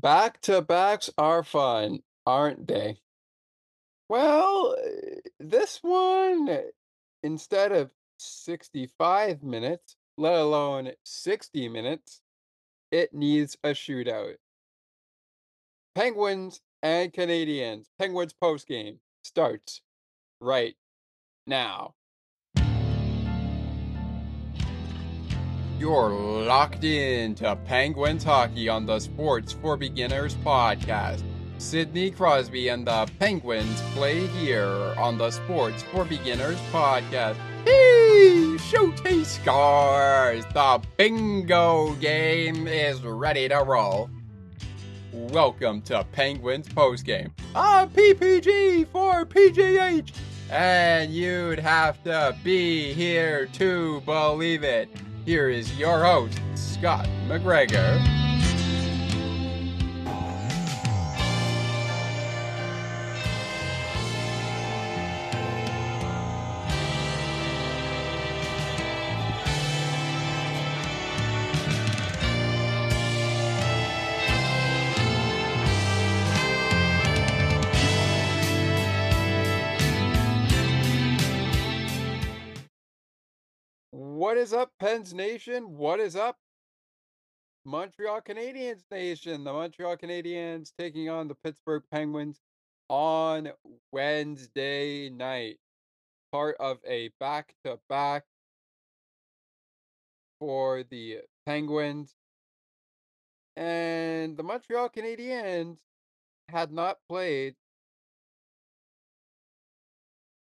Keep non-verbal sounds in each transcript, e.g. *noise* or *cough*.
Back to backs are fun, aren't they? Well, eh, this one, instead of 65 minutes, let alone 60 minutes, it needs a shootout. Penguins and Canadians, Penguins postgame starts right now. You're locked in to Penguins hockey on the Sports for Beginners podcast. Sidney Crosby and the Penguins play here on the Sports for Beginners podcast. Hey, Showcase scores! The bingo game is ready to roll. Welcome to Penguins postgame. I'm PPG for PGH, and you'd have to be here to believe it. Here is your host, Scott McGregor. Is up, Pens Nation? What is up, Montreal Canadiens Nation? The Montreal Canadiens taking on the Pittsburgh Penguins on Wednesday night. Part of a back to back for the Penguins. And the Montreal Canadiens had not played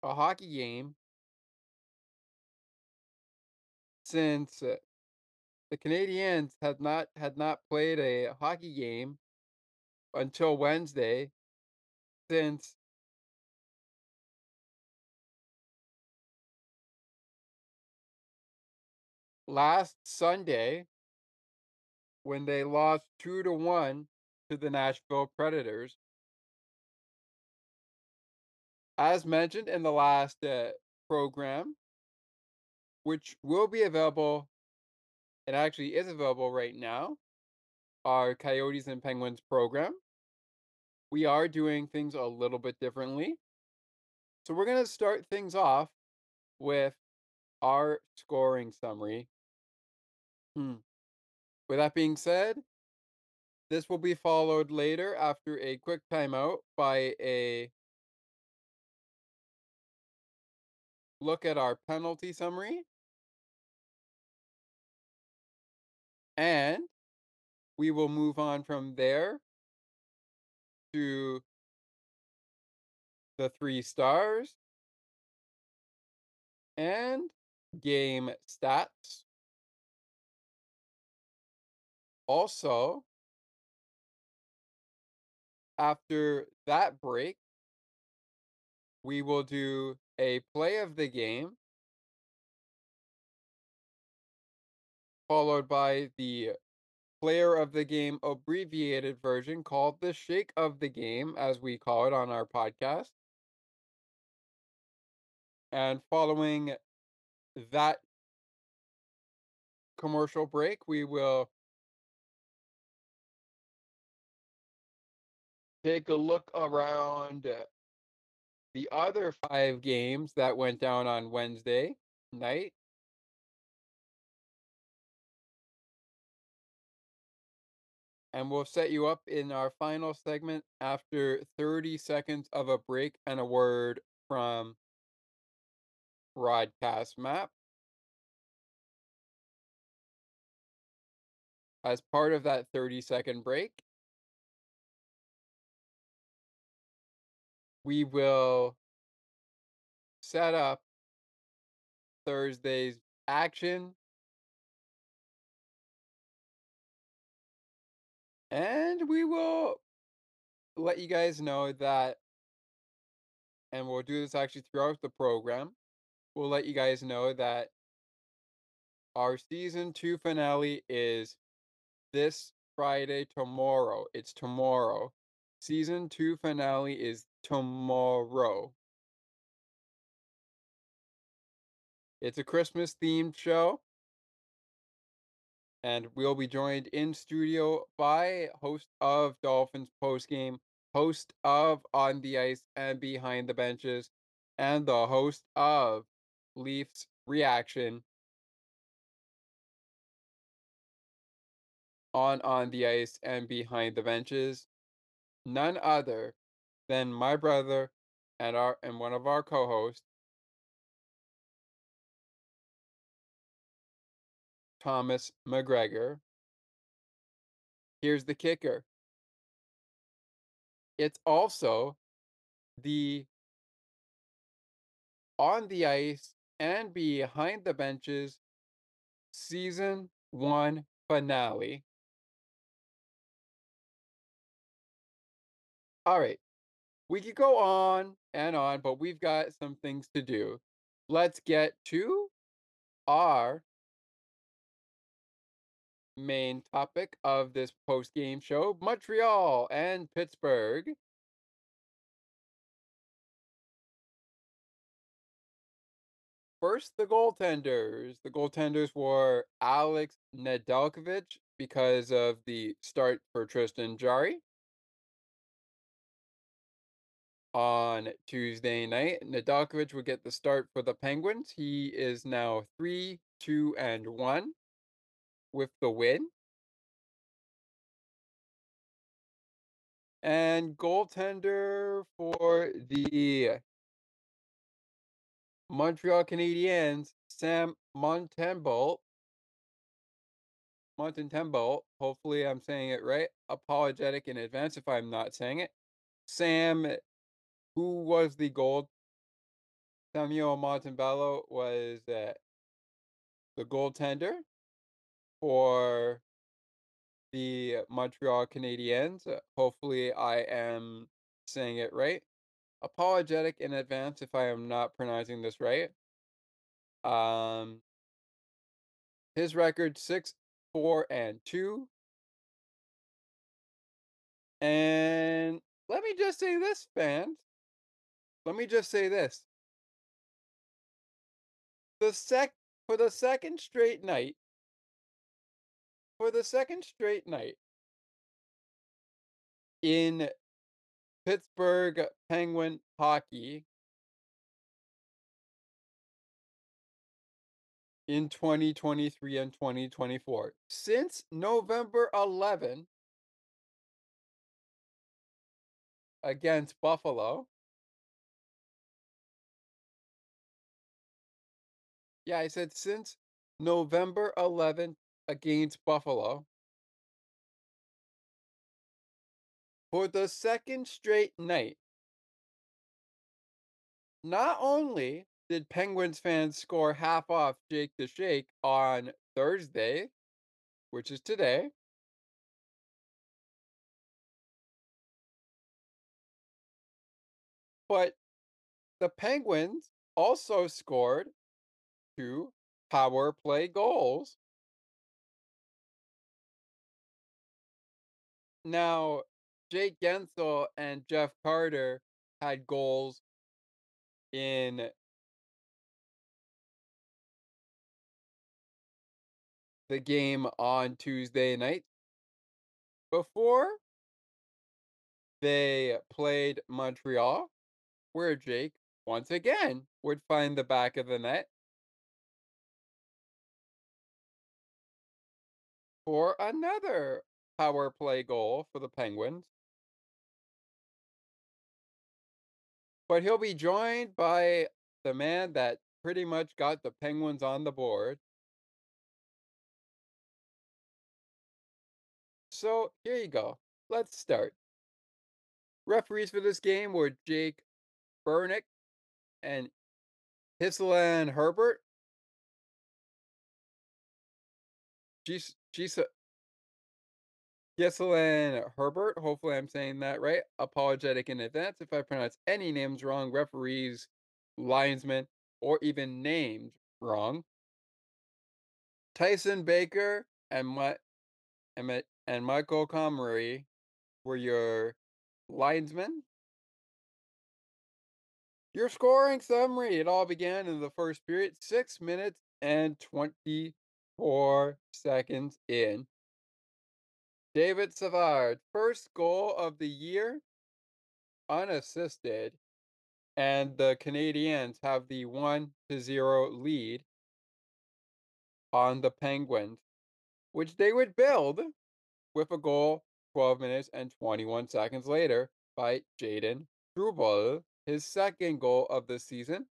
a hockey game since uh, the Canadians had not had not played a hockey game until Wednesday since last Sunday when they lost 2 to 1 to the Nashville Predators. As mentioned in the last uh, program, which will be available and actually is available right now, our Coyotes and Penguins program. We are doing things a little bit differently. So we're going to start things off with our scoring summary. Hmm. With that being said, this will be followed later after a quick timeout by a look at our penalty summary. And we will move on from there to the three stars and game stats. Also, after that break, we will do a play of the game followed by the player of the game abbreviated version called the shake of the game, as we call it on our podcast. And following that commercial break, we will take a look around uh, the other five games that went down on Wednesday night. And we'll set you up in our final segment after 30 seconds of a break and a word from Broadcast Map. As part of that 30 second break, we will set up Thursday's action. And we will let you guys know that, and we'll do this actually throughout the program. We'll let you guys know that our season two finale is this Friday, tomorrow. It's tomorrow. Season two finale is tomorrow. It's a Christmas themed show. And we'll be joined in studio by host of Dolphins postgame, host of On the Ice and Behind the Benches, and the host of Leafs Reaction. On On the Ice and Behind the Benches, none other than my brother and our and one of our co-hosts, Thomas McGregor. Here's the kicker. It's also the on the ice and behind the benches season 1 finale. All right. We could go on and on, but we've got some things to do. Let's get to our main topic of this post game show Montreal and Pittsburgh. First, the goaltenders. The goaltenders were Alex Nedeljkovic because of the start for Tristan Jarry. On Tuesday night, Nedeljkovic would get the start for the Penguins. He is now 3 2 and 1 with the win. And goaltender for the Montreal Canadiens, Sam Montembeault. Montembeault, hopefully I'm saying it right. Apologetic in advance if I'm not saying it. Sam, who was the gold? Samuel Montembeault was uh, the goaltender for the Montreal Canadiens. Hopefully, I am saying it right. Apologetic in advance if I am not pronouncing this right. Um, his record six, four, and two. And let me just say this, fans. Let me just say this. The sec for the second straight night, for the second straight night in Pittsburgh Penguin hockey in 2023 and 2024. Since November 11 against Buffalo. Yeah, I said since November 11th against Buffalo. For the second straight night, not only did Penguins fans score half off Jake the Shake on Thursday, which is today, but the Penguins also scored two power play goals. Now, Jake Guentzel and Jeff Carter had goals in the game on Tuesday night. Before they played Montreal, where Jake once again would find the back of the net for another power play goal for the Penguins. But he'll be joined by the man that pretty much got the Penguins on the board. So here you go. Let's start. Referees for this game were Jake Burnick and Hislan Herbert. She's she's Gisselin Herbert. Hopefully, I'm saying that right. Apologetic in advance if I pronounce any names wrong, referees, linesmen, or even named wrong. Tyson Baker and my and, and Michael Comrie were your linesmen. Your scoring summary. It all began in the first period, six minutes and 24 seconds in. David Savard, first goal of the year, unassisted, and the Canadians have the 1 to 0 lead on the Penguins, which they would build with a goal 12 minutes and 21 seconds later by Jayden Struble, his second goal of the season,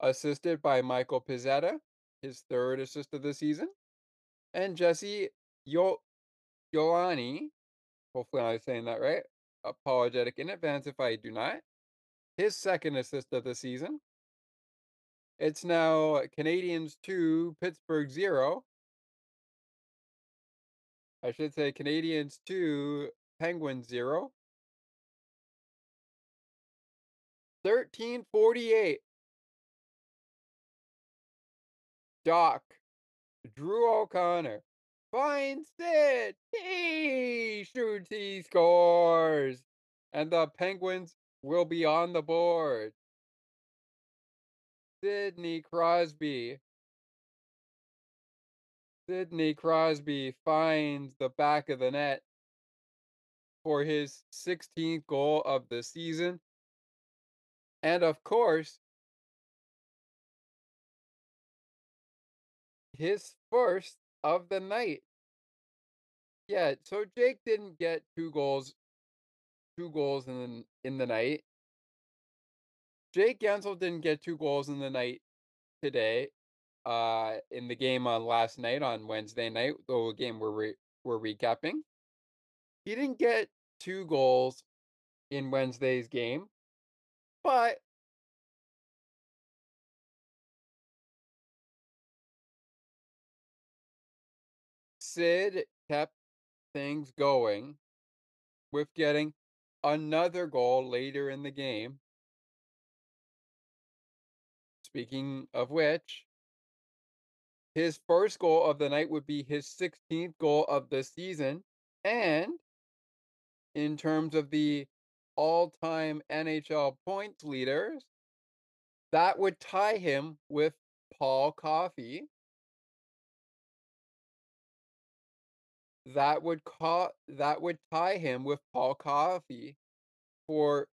assisted by Michael Pezzetta, his third assist of the season, and Jesse Yo- Ioane, hopefully I'm saying that right, apologetic in advance if I do not, his second assist of the season. It's now Canadians 2, Pittsburgh 0. I should say Canadians 2, Penguins 0. 1348. Doc. Drew O'Connor. Finds it. He shoots, he scores. And the Penguins will be on the board. Sidney Crosby. Sidney Crosby finds the back of the net for his 16th goal of the season. And of course, his first of the night. Yeah, so Jake didn't get two goals two goals in the, in the night. Jake Guentzel didn't get two goals in the night today. Uh, in the game on last night on Wednesday night, the game we're re- we're recapping. He didn't get two goals in Wednesday's game, but Sid kept things going with getting another goal later in the game. Speaking of which, his first goal of the night would be his 16th goal of the season. And in terms of the all time NHL points leaders, that would tie him with Paul Coffey. That would co- that would tie him with Paul Coffey for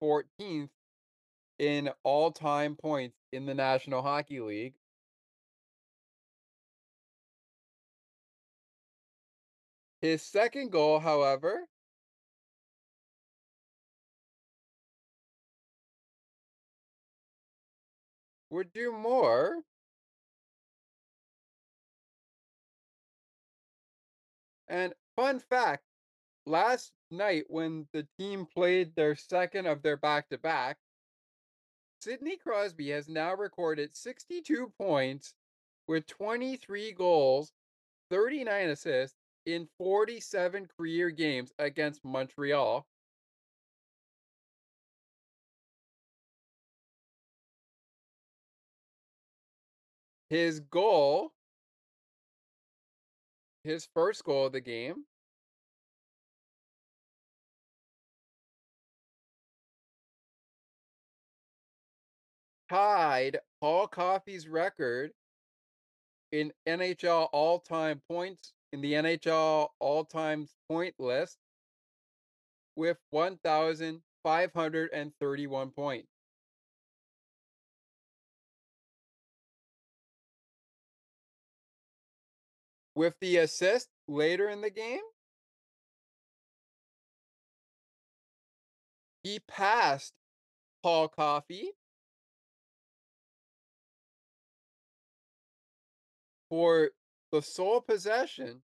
14th in all-time points in the National Hockey League. His second goal, however, would do more. And fun fact, last night when the team played their second of their back-to-back, Sidney Crosby has now recorded 62 points with 23 goals, 39 assists in 47 career games against Montreal. His goal, his first goal of the game, tied Paul Coffey's record in NHL all-time points in the NHL all-time point list with 1,531 points. With the assist later in the game, he passed Paul Coffey for the sole possession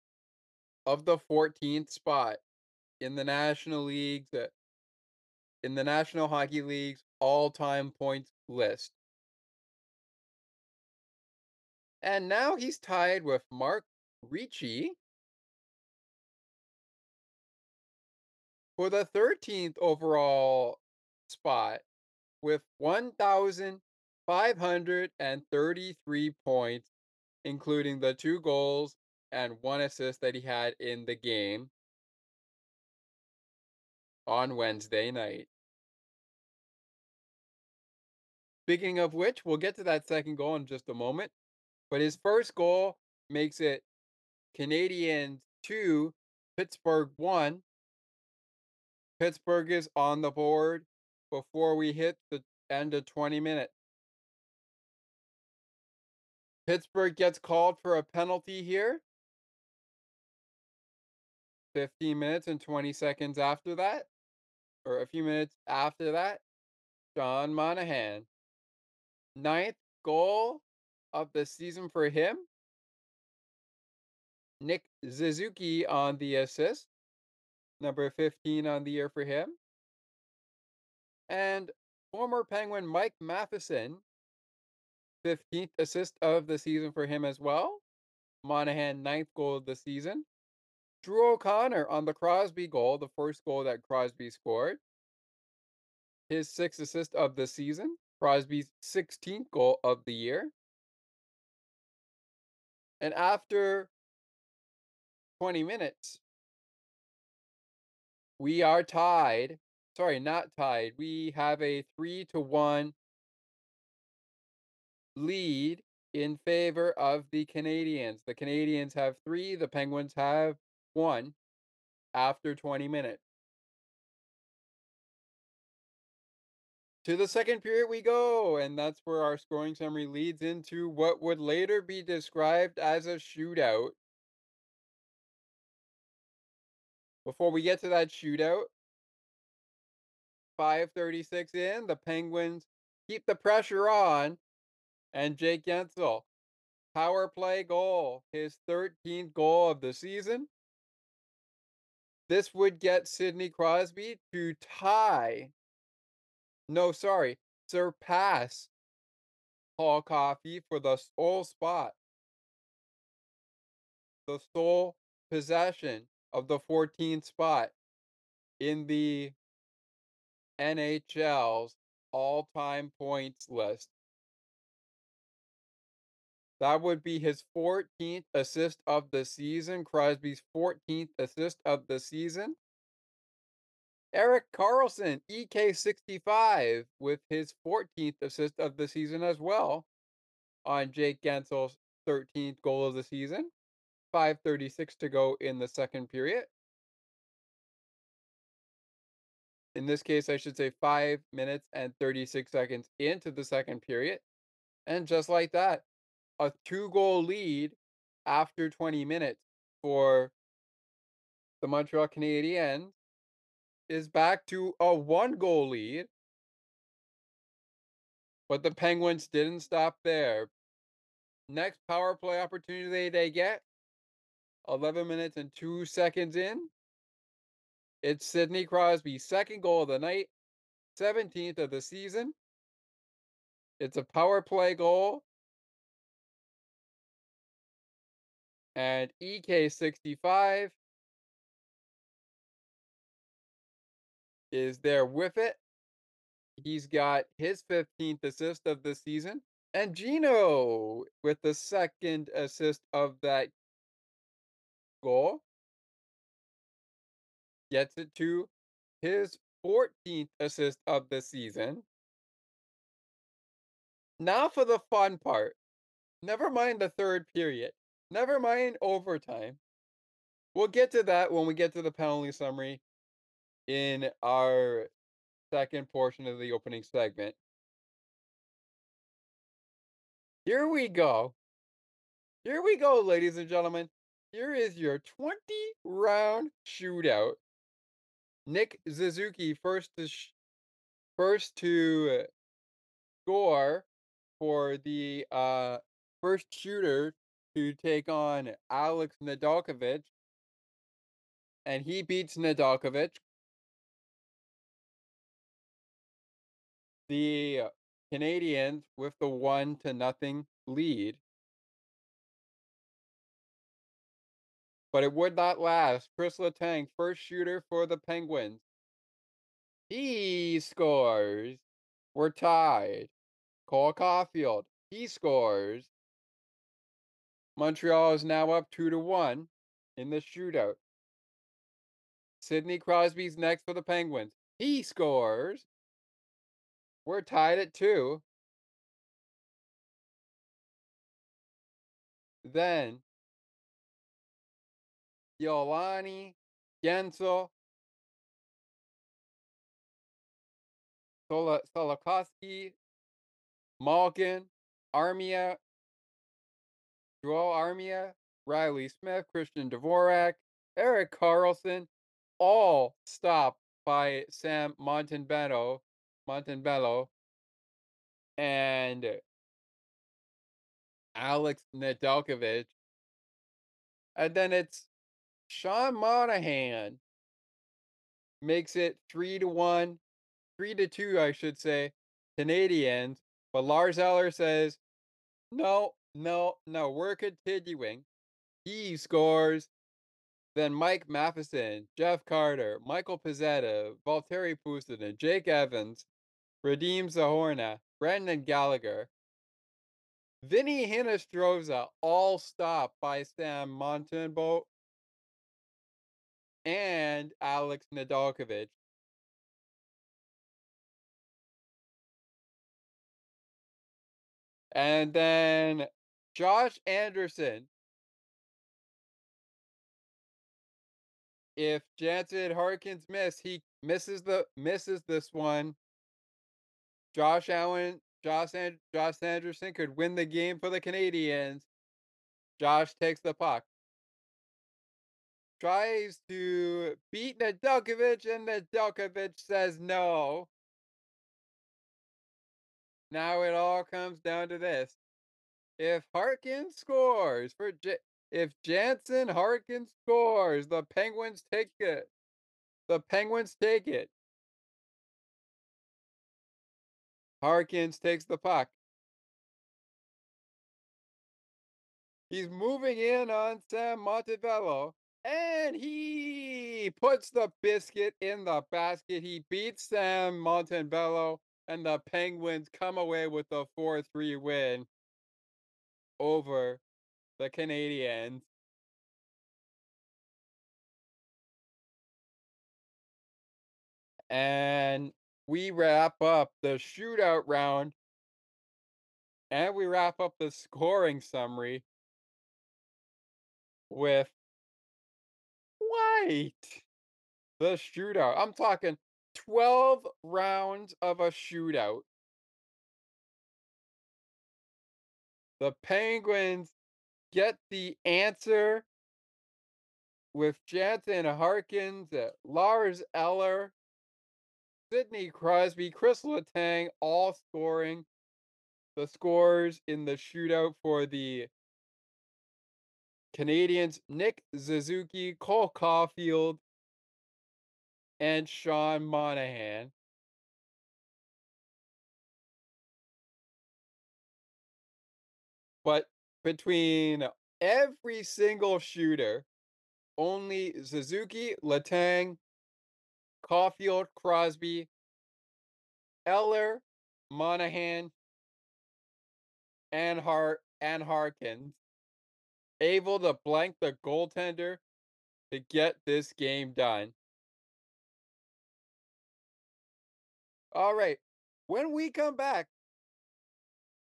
of the 14th spot in the National League's uh, in the National Hockey League's all-time points list. And now he's tied with Mark Recchi for the 13th overall spot with 1,533 points, including the two goals and one assist that he had in the game on Wednesday night. Speaking of which, we'll get to that second goal in just a moment. But his first goal makes it Canadiens 2, Pittsburgh 1. Pittsburgh is on the board before we hit the end of 20 minutes. Pittsburgh gets called for a penalty here. 15 minutes and 20 seconds after that, or a few minutes after that, Sean Monahan. Ninth goal of the season for him. Nick Suzuki on the assist. Number 15 on the year for him. And former Penguin Mike Matheson. 15th assist of the season for him as well. Monahan, ninth goal of the season. Drew O'Connor on the Crosby goal, the first goal that Crosby scored. His sixth assist of the season. Crosby's 16th goal of the year. And after 20 minutes, we are tied. Sorry, not tied. We have a 3 to 1 lead in favor of the Canadians. The Canadians have 3, the Penguins have 1 after 20 minutes. To the second period we go, and that's where our scoring summary leads into what would later be described as a shootout. Before we get to that shootout, 536 in, the Penguins keep the pressure on, and Jake Guentzel, power play goal, his 13th goal of the season. This would get Sidney Crosby to tie no, sorry, surpass Paul Coffey for the sole spot, the sole possession of the 14th spot in the NHL's all time points list. That would be his 14th assist of the season, Crosby's 14th assist of the season. Erik Karlsson, EK65, with his 14th assist of the season as well on Jake Guentzel's 13th goal of the season. 5.36 to go in the second period. In this case, I should say 5 minutes and 36 seconds into the second period. And just like that, a two goal lead after 20 minutes for the Montreal Canadiens is back to a one goal lead. But the Penguins didn't stop there. Next power play opportunity they get 11 minutes and 2 seconds in. It's Sidney Crosby's second goal of the night, 17th of the season. It's a power play goal. And EK65 is there with it. He's got his 15th assist of the season. And Gino with the second assist of that goal gets it to his 14th assist of the season. Now for the fun part. Never mind the third period. Never mind overtime. We'll get to that when we get to the penalty summary in our second portion of the opening segment. Here we go. Here we go, ladies and gentlemen. Here is your 20 round shootout. Nick Suzuki first to sh- first to score for the uh, first shooter to take on Alex Nedeljkovic. And he beats Nedeljkovic the Canadians with the one to nothing lead. But it would not last. Chris Letang, first shooter for the Penguins. He scores. We're tied. Cole Caufield, he scores. Montreal is now up two to one in the shootout. Sidney Crosby's next for the Penguins. He scores. We're tied at two. Then Yolani, Guentzel, Sol- Solokowski, Malkin, Armia, Joel Armia, Reilly Smith, Christian Dvorak, Erik Karlsson, all stopped by Sam Montembeault, Montembeault, and Alex Nedeljkovic. And then it's Sean Monahan makes it three to one, three to two, I should say, Canadians. But Lars Eller says, no, no, no, we're continuing. He scores. Then Mike Matheson, Jeff Carter, Michael Pezzetta, Valtteri Puustinen, Jake Evans, Radim Zohorna, Brendan Gallagher, Vinny Hinostroza, all stopped by Sam Montembeault and Alex Nedeljkovic. And then Josh Anderson. If Jansen Harkins miss, he misses the misses this one. Josh Allen, Josh and Josh Anderson could win the game for the Canadians. Josh takes the puck. Tries to beat Nedeljkovic, and Nedeljkovic says no. Now it all comes down to this. If Harkins scores for J- if Jansen Harkins scores, the Penguins take it. The Penguins take it. Harkins takes the puck. He's moving in on Sam Montembeault, and he puts the biscuit in the basket. He beats Sam Montembeault, and the Penguins come away with a 4 3 win over the Canadiens. And we wrap up the shootout round and we wrap up the scoring summary with White. The shootout. I'm talking 12 rounds of a shootout. The Penguins get the answer with Jansen Harkins, uh, Lars Eller, Sidney Crosby, Chris Letang all scoring the scores in the shootout for the Canadiens. Nick Suzuki, Cole Caufield, and Sean Monahan. But between every single shooter, only Suzuki, Letang, Caufield, Crosby, Eller, Monahan, and Hart and Harkins able to blank the goaltender to get this game done. All right. When we come back,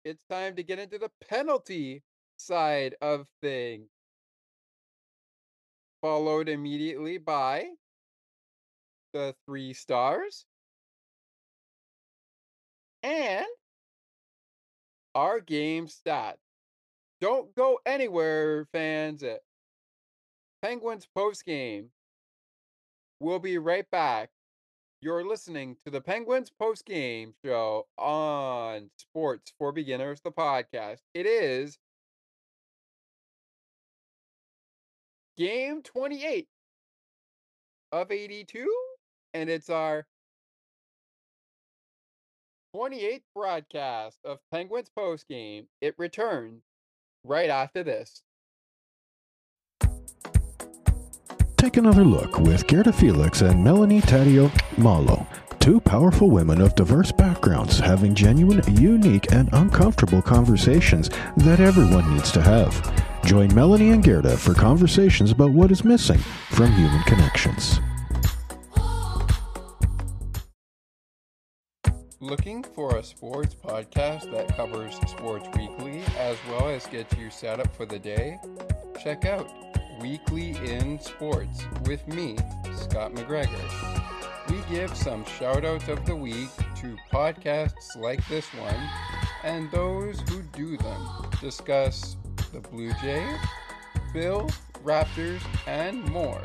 it's time to get into the penalty side of things. Followed immediately by the three stars and our game stats. Don't go anywhere, fans. Penguins post game. We'll be right back. You're listening to the Penguins post game show on Sports for Beginners, the podcast. It is game 28 of 82, and it's our 28th broadcast of Penguins post game. It returns right after this. Take another look with Gerda Felix and Melanie Taddeo Malo, two powerful women of diverse backgrounds having genuine, unique, and uncomfortable conversations that everyone needs to have. Join Melanie and Gerda for conversations about what is missing from human connections. Looking for a sports podcast that covers sports weekly as well as gets you set up for the day? Check out Weekly in Sports with me, Scott McGregor. We give some shout outs of the week to podcasts like this one and those who do them. Discuss the Blue Jays, Bills, Raptors, and more.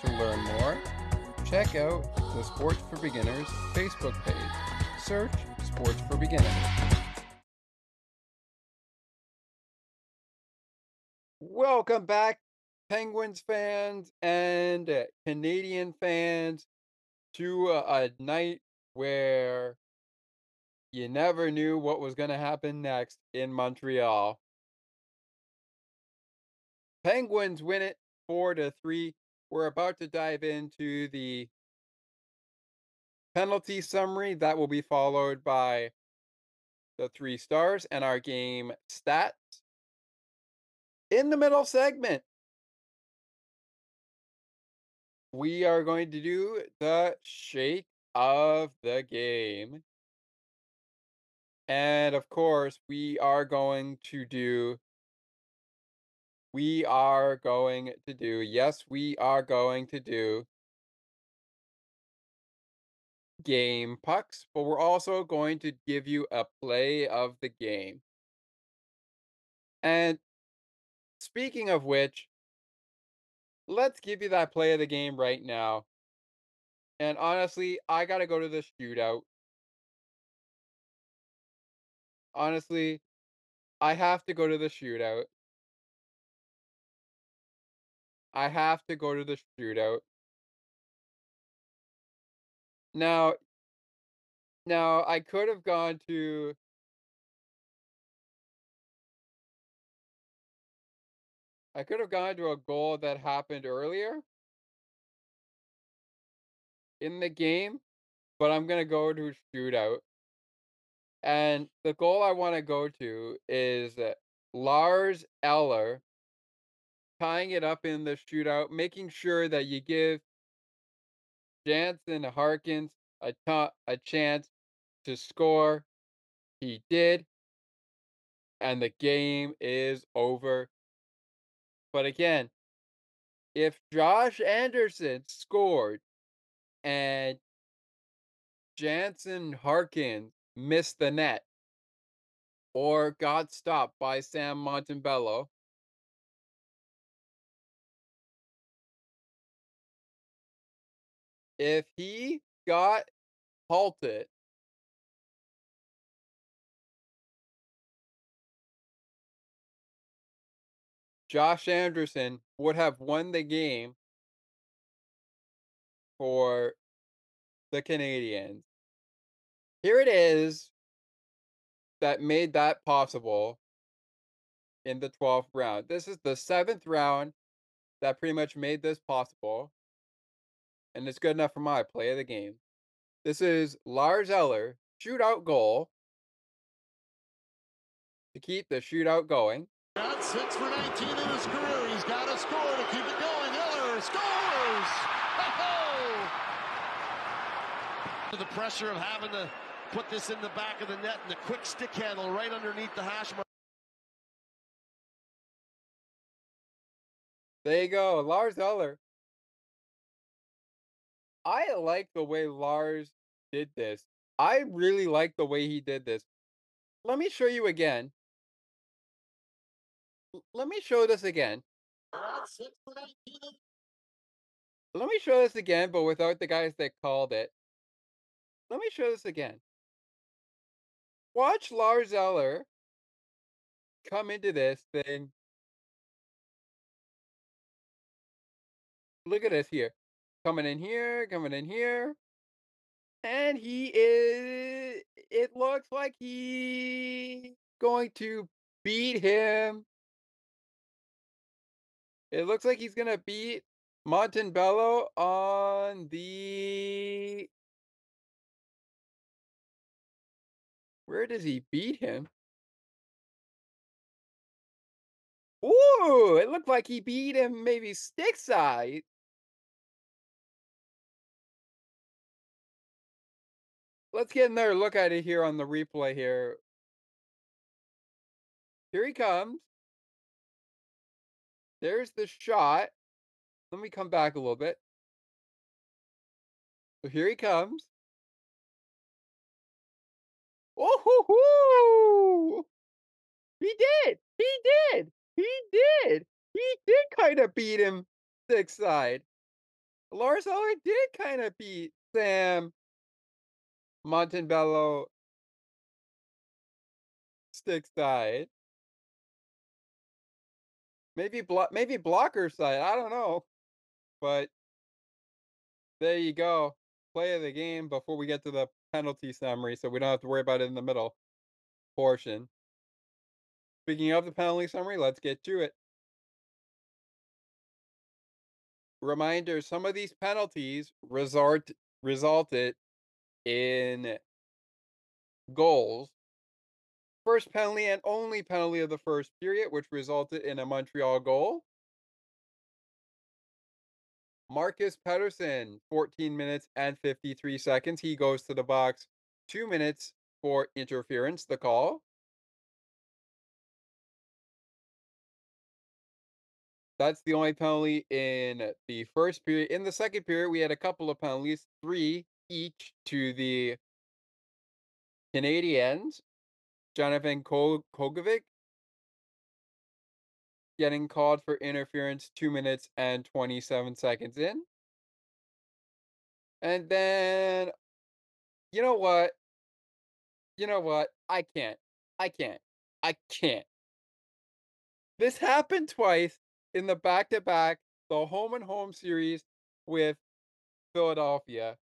To learn more, check out the Sports for Beginners Facebook page. Search Sports for Beginners. Welcome back, Penguins fans and uh, Canadian fans, to a, night where you never knew what was going to happen next in Montreal. Penguins win it 4 to 3. We're about to dive into the penalty summary that will be followed by the three stars and our game stats. In the middle segment, we are going to do the shake of the game. And of course, we are going to do we are going to do, yes, we are going to do game pucks, but we're also going to give you a play of the game. And speaking of which, let's give you that play of the game right now. And honestly, I got to go to the shootout. Honestly, I have to go to the shootout. I have to go to the shootout. Now now I could have gone to I could have gone to a goal that happened earlier in the game, but I'm gonna go to shootout. And the goal I want to go to is uh, Lars Eller tying it up in the shootout, making sure that you give Jansen Harkins a, chance to score. He did. And the game is over. But again, if Josh Anderson scored and Jansen Harkins missed the net or got stopped by Sam Montembeault, if he got halted Josh Anderson would have won the game for the Canadians. Here it is that made that possible in the 12th round. This is the seventh round that pretty much made this possible. And it's good enough for my play of the game. This is Lars Eller, shootout goal to keep the shootout going. Got six for 19 in his career. He's got a score to keep it going. Eller scores! Oh! The pressure of having to put this in the back of the net and the quick stick handle right underneath the hash mark. There you go, Lars Eller. I like the way Lars did this. I really like the way he did this. Let me show you again. Let me show this again. Got six for 19 in Let me show this again, but without the guys that called it. Let me show this again. Watch Lars Eller come into this thing. Look at this here. Coming in here, coming in here. And he is it looks like he going to beat him. It looks like he's gonna beat Montembeault on the Where does he beat him? Ooh, it looked like he beat him maybe stick side. Let's get another look at it here on the replay here. Here he comes. There's the shot. Let me come back a little bit. So here he comes. Oh, hoo, hoo! He did. He did. He did. He did kind of beat him stick side. Lars Eller did kind of beat Sam Montembeault stick side. Maybe block, maybe blocker side. I don't know, but there you go. Play of the game before we get to the penalty summary, so we don't have to worry about it in the middle portion. Speaking of the penalty summary, let's get to it. Reminder: some of these penalties result resulted in goals. First penalty and only penalty of the first period, which resulted in a Montreal goal. Marcus Pettersson, 14 minutes and 53 seconds. He goes to the box two minutes for interference, the call. That's the only penalty in the first period. In the second period, we had a couple of penalties, three each to the Canadians, Jonathan Kovacevic getting called for interference two minutes and 27 seconds in. And then, you know what? You know what? I can't. I can't. I can't. This happened twice in the back to back, the home and home series with Philadelphia,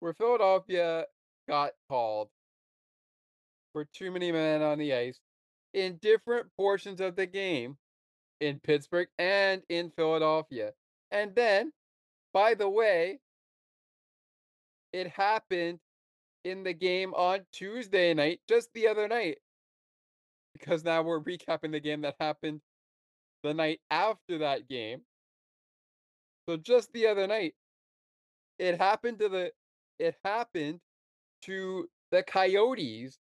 where Philadelphia got called for too many men on the ice in different portions of the game in Pittsburgh and in Philadelphia. And then, by the way, it happened in the game on Tuesday night, just the other night. Because now we're recapping the game that happened the night after that game. So just the other night, it happened to the it happened to the Coyotes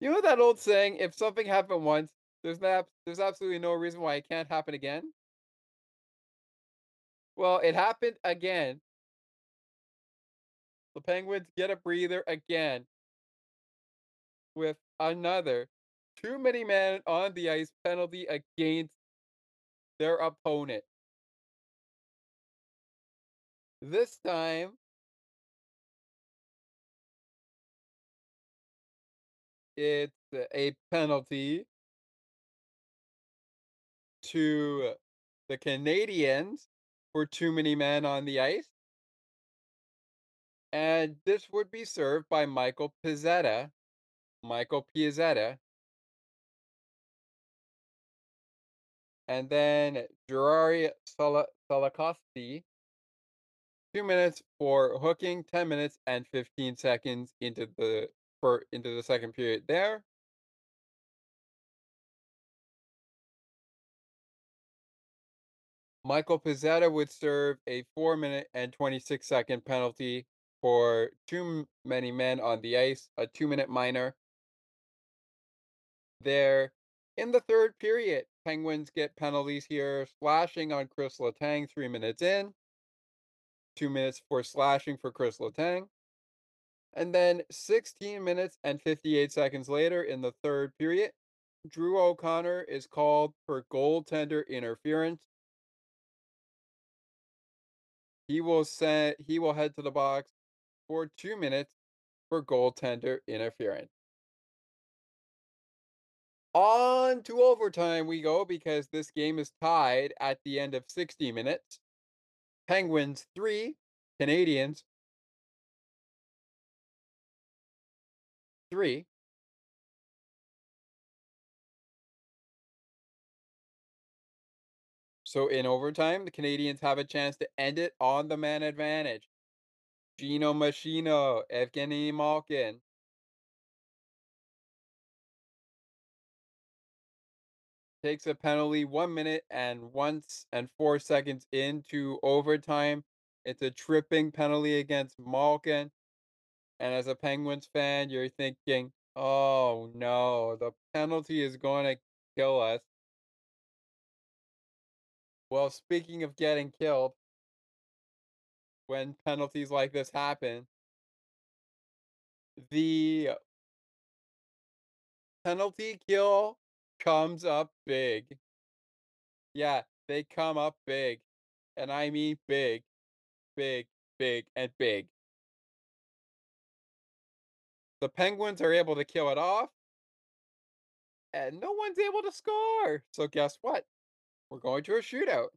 you know that old saying, if something happened once, there's not there's absolutely no reason why it can't happen again? Well, it happened again. The Penguins get a breather again with another too many men on the ice penalty against their opponent. This time, it's a penalty to the Canadians for too many men on the ice. And this would be served by Michael Pezzetta. Michael Pezzetta. And then Juraj Slafkovsky. Two minutes for hooking, 10 minutes and 15 seconds into the for into the second period there. Michael Pezzetta would serve a four minute and 26 second penalty for too many men on the ice, a two minute minor. There, in the third period, Penguins get penalties here, slashing on Chris Letang three minutes in, two minutes for slashing for Chris Letang. And then 16 minutes and 58 seconds later in the third period, Drew O'Connor is called for goaltender interference. He will send he will head to the box for 2 minutes for goaltender interference. On to overtime we go because this game is tied at the end of 60 minutes. Penguins 3, Canadians three. So in overtime, the Canadians have a chance to end it on the man advantage. Gino Machino, Evgeny Malkin. Takes a penalty one minute and once and four seconds into overtime. It's a tripping penalty against Malkin. And as a Penguins fan, you're thinking, oh no, the penalty is going to kill us. Well, speaking of getting killed, when penalties like this happen, the penalty kill comes up big. Yeah, they come up big. And I mean big, big, big, and big. The Penguins are able to kill it off, and no one's able to score. So guess what? We're going to a shootout.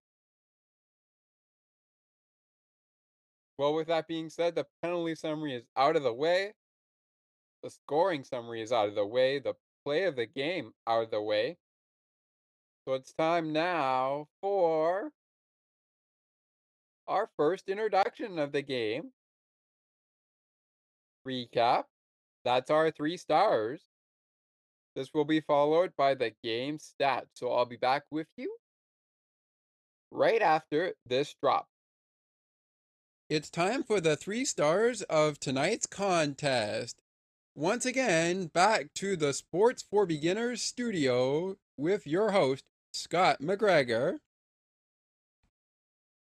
Well, with that being said, the penalty summary is out of the way. The scoring summary is out of the way. The play of the game out of the way. So it's time now for our first introduction of the game. Recap. That's our three stars. This will be followed by the game stats. So I'll be back with you right after this drop. It's time for the three stars of tonight's contest. Once again, back to the Sports for Beginners studio with your host, Scott McGregor.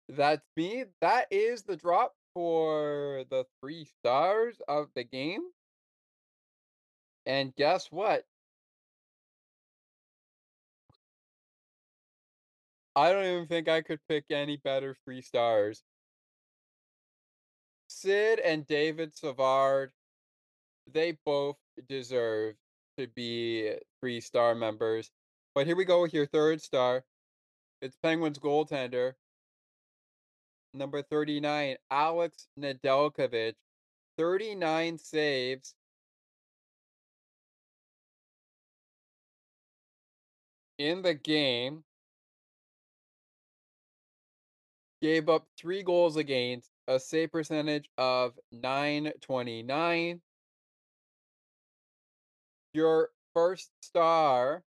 That's me. That is the drop for the three stars of the game. And guess what? I don't even think I could pick any better three stars. Sid and David Savard, they both deserve to be three star members. But here we go with your third star. It's Penguins goaltender, number 39, Alex Nedeljkovic. 39 saves. In the game, gave up three goals against, a save percentage of 929. Your first star,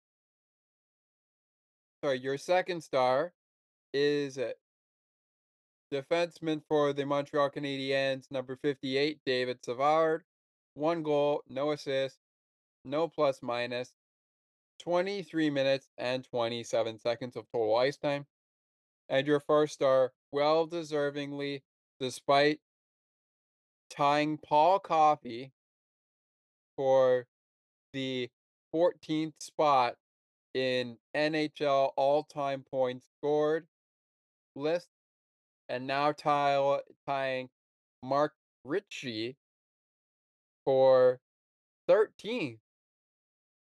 sorry, your second star is a defenseman for the Montreal Canadiens, number 58, David Savard. One goal, no assist, no plus minus, 23 minutes and 27 seconds of total ice time. And your first star, well deservingly, despite tying Paul Coffey for the 14th spot in NHL all time points scored list, and now tie, tying Mark Recchi for 13th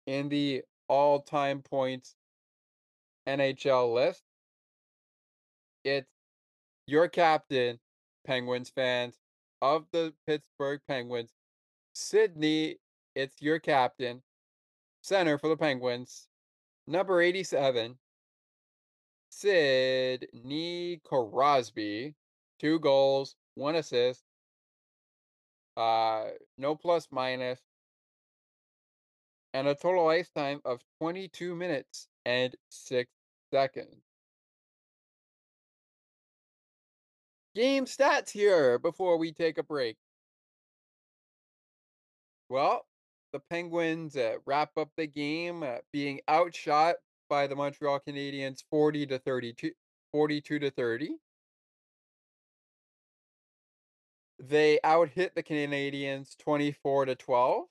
in the all time points NHL list. It's your captain, Penguins fans of the Pittsburgh Penguins, Sidney. It's your captain, center for the Penguins, number 87, Sidney Crosby. Two goals, one assist, uh, no plus minus, and a total ice time of 22 minutes and 6 seconds. Game stats here before we take a break. Well, the Penguins uh, wrap up the game uh, being outshot by the Montreal Canadiens 40 to 32 42 to 30. They outhit the Canadiens 24 to 12.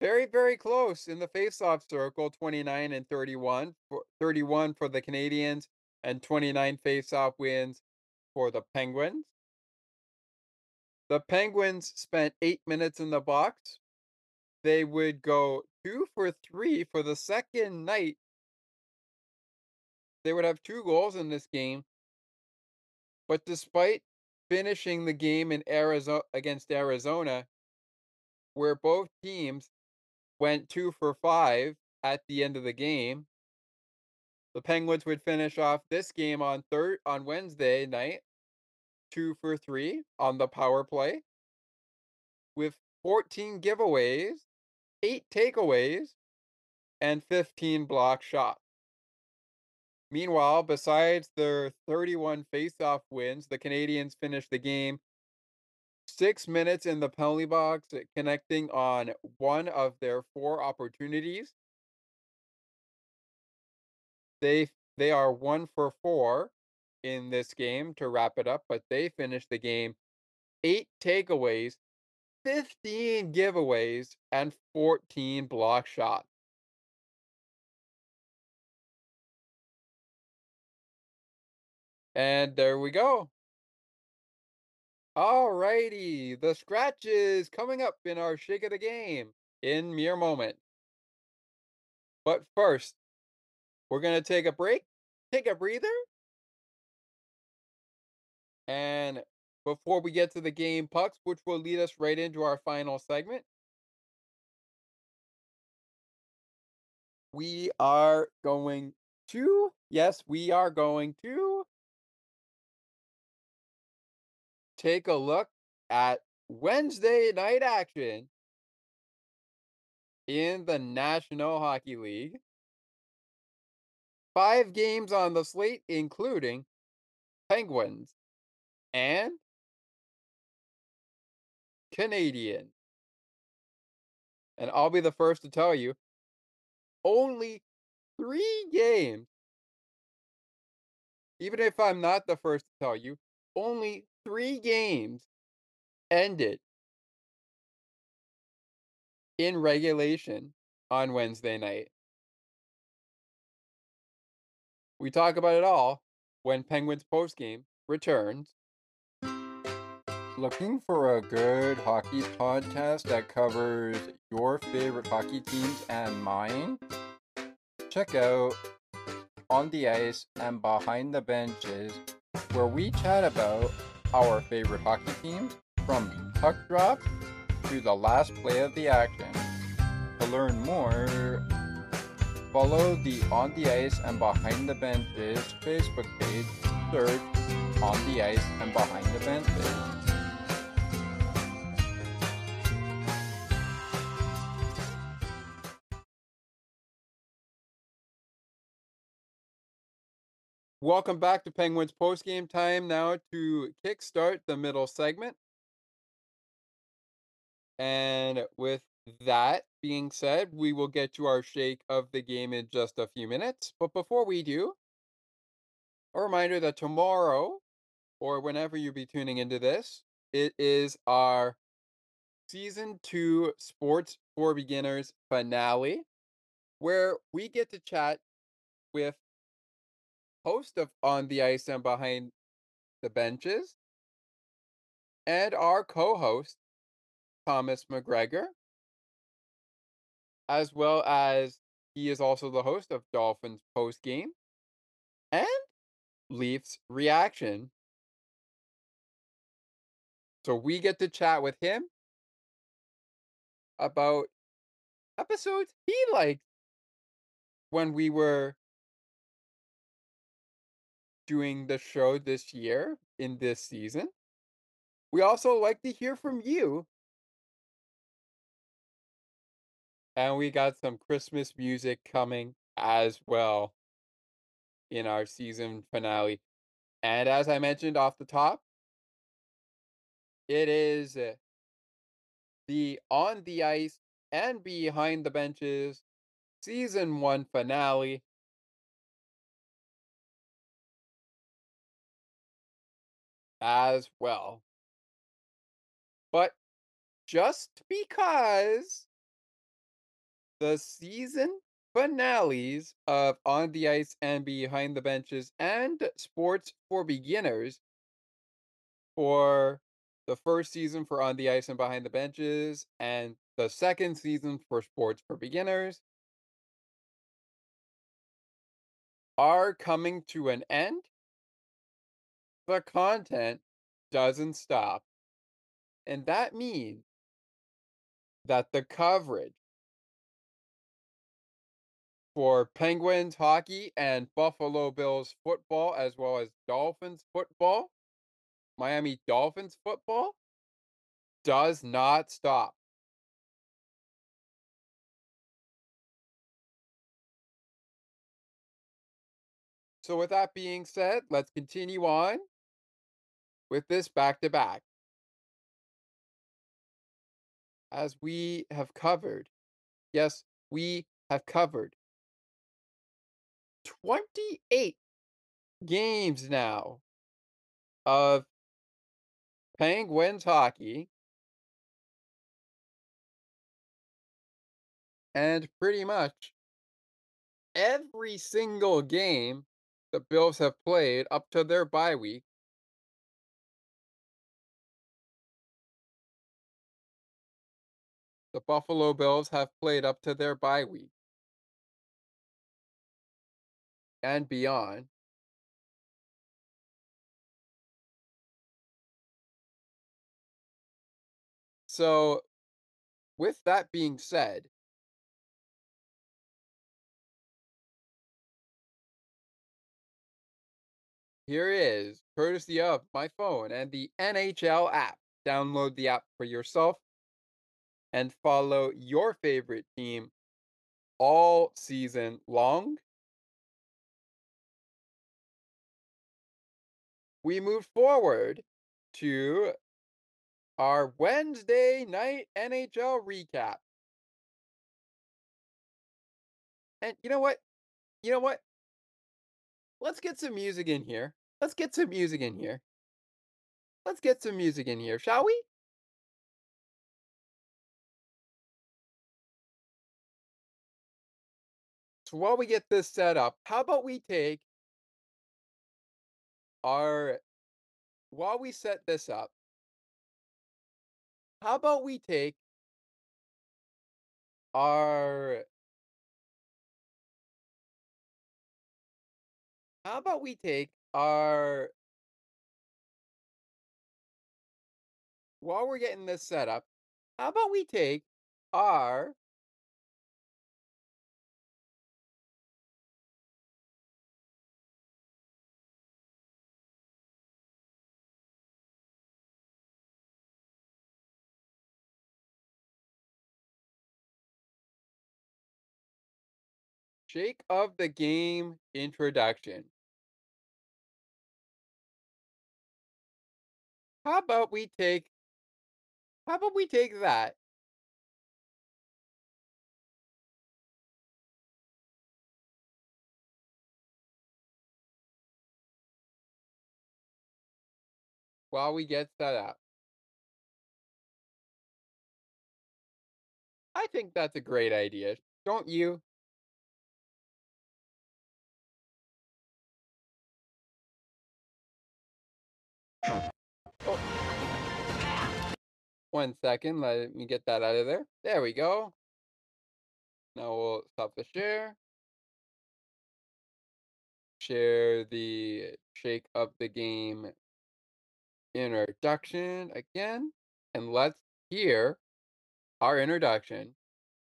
Very, very close in the face-off circle, 29 and 31. for 31 for the Canadiens and 29 face-off wins for the Penguins. The Penguins spent eight minutes in the box. They would go two for three for the second night. They would have two goals in this game. But despite finishing the game in Arizona against Arizona, where both teams went two for five at the end of the game, the Penguins would finish off this game on third on Wednesday night, two for three on the power play, with 14 giveaways, eight takeaways, and 15 block shots. Meanwhile, besides their 31 faceoff wins, the Canadians finished the game six minutes in the penalty box, eh, connecting on one of their four opportunities. They They are one for four in this game to wrap it up, but they finished the game eight takeaways, 15 giveaways, and 14 block shots. And there we go. Alrighty, the scratches coming up in our shake of the game in mere moment. But first, we're going to take a break, take a breather. And before we get to the game pucks, which will lead us right into our final segment, we are going to, yes, we are going to take a look at Wednesday night action in the National Hockey League. Five games on the slate, including Penguins and Canadian. And I'll be the first to tell you only three games, even if I'm not the first to tell you, only three games ended in regulation on Wednesday night. We talk about it all when Penguins postgame returns. Looking for a good hockey podcast that covers your favorite hockey teams and mine? Check out On the Ice and Behind the Benches, where we chat about our favorite hockey teams from puck drop to the last play of the action. To learn more, follow the On the Ice and Behind the Benches Facebook page. Search On the Ice and Behind the Benches. Welcome back to Penguins postgame time now to kickstart the middle segment. And with that being said, we will get to our shake of the game in just a few minutes. But before we do, a reminder that tomorrow, or whenever you be tuning into this, it is our season two Sports for Beginners finale, where we get to chat with host of On the Ice and Behind the Benches, and our co host, Thomas McGregor, as well as he is also the host of Dolphins Post Game and Leafs Reaction. So we get to chat with him about episodes he liked when we were doing the show this year in this season. We also like to hear from you. And we got some Christmas music coming as well in our season finale. And as I mentioned off the top, it is eh, the On the Ice and Behind the Benches season one finale. As well. But just because the season finales of On the Ice and Behind the Benches and Sports for Beginners for the first season for On the Ice and Behind the Benches and the second season for Sports for Beginners are coming to an end the content doesn't stop. And that means that the coverage for Penguins hockey and Buffalo Bills football, as well as Dolphins football, Miami Dolphins football, does not stop. So, with that being said, let's continue on with this back to back. As we have covered, yes, we have covered 28 games now of Penguins hockey. And pretty much every single game the Bills have played up to their bye week the Buffalo Bills have played up to their bye week and beyond. So, with that being said, here is courtesy of my phone and the NHL app. Download the app for yourself and follow your favorite team all season long. We move forward to our Wednesday night NHL recap. And you know what? You know what? Let's get some music in here. Let's get some music in here. Let's get some music in here, shall we? So while we get this set up, how about we take our while we set this up, how about we take our how about we take our while we're getting this set up, how about we take our shake of the game introduction. How about we take how about we take that while we get set up? I think that's a great idea. Don't you? Oh. One second, let me get that out of there. There we go. Now we'll stop the share. Share the shake of the game introduction again. And let's hear our introduction.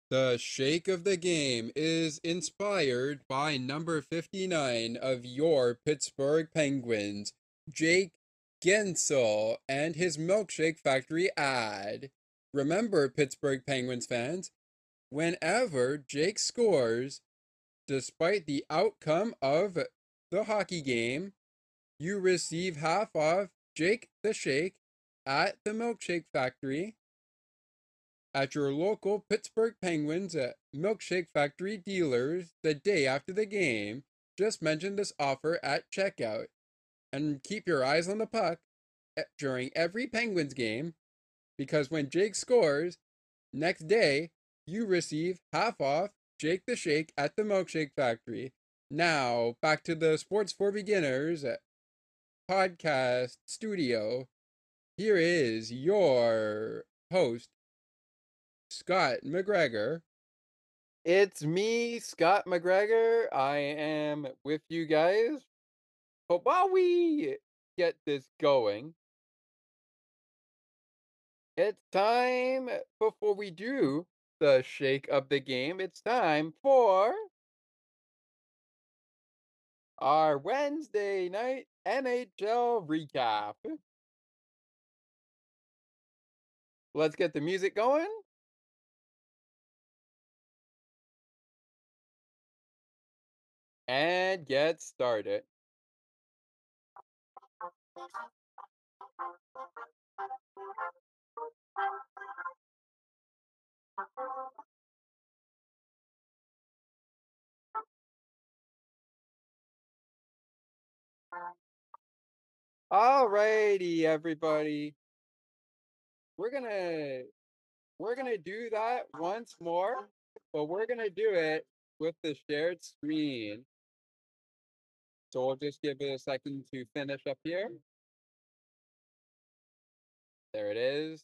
The shake of the game is inspired by number 59 of your Pittsburgh Penguins, Jake Guentzel, and his Milkshake Factory ad. Remember, Pittsburgh Penguins fans, whenever Jake scores, despite the outcome of the hockey game, you receive half off Jake the Shake at the Milkshake Factory at your local Pittsburgh Penguins at Milkshake Factory dealers the day after the game. Just mention this offer at checkout and keep your eyes on the puck eh, during every Penguins game because when Jake scores, next day you receive half off Jake the Shake at the Milkshake Factory. Now, back to the Sports for Beginners eh, podcast studio. Here is your host, Scott McGregor. It's me, Scott McGregor. I am with you guys. But while we get this going, it's time before we do the shake of the game. It's time for our Wednesday night NHL recap. Let's get the music going. And get started. Alrighty, everybody. We're gonna we're gonna do that once more, but we're gonna do it with the shared screen. So we'll just give it a second to finish up here. There it is.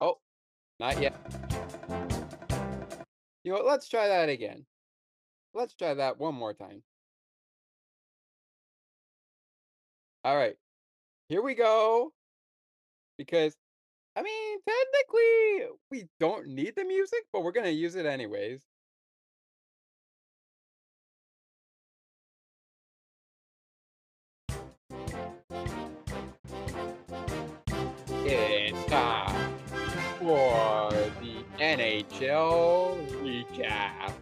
Oh, not yet. You know what? Let's try that again. Let's try that one more time. All right. Here we go. Because, I mean, technically, we don't need the music, but we're going to use it anyways. For the NHL recap.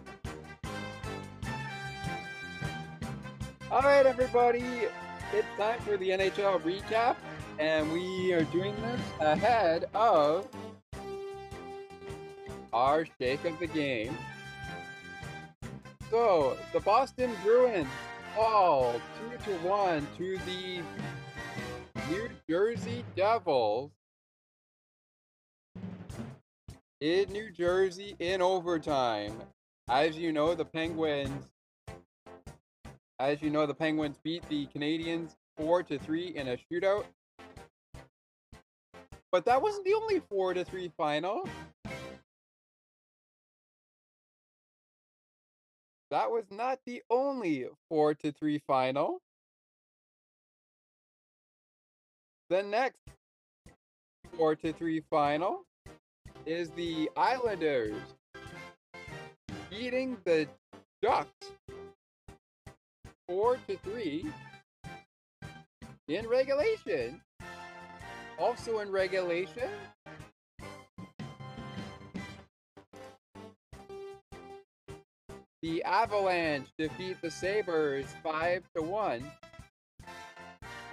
All right, everybody, it's time for the NHL recap, and we are doing this ahead of our shake of the game. So, the Boston Bruins fall 2 to 1 to the New Jersey Devils in New Jersey in overtime. As you know, the Penguins as you know, the Penguins beat the Canadiens 4 to 3 in a shootout. But that wasn't the only 4 to 3 final. That was not the only 4 to 3 final. The next 4 to 3 final is the Islanders beating the Ducks 4 to 3 in regulation. Also in regulation, the Avalanche defeat the Sabres 5 to 1.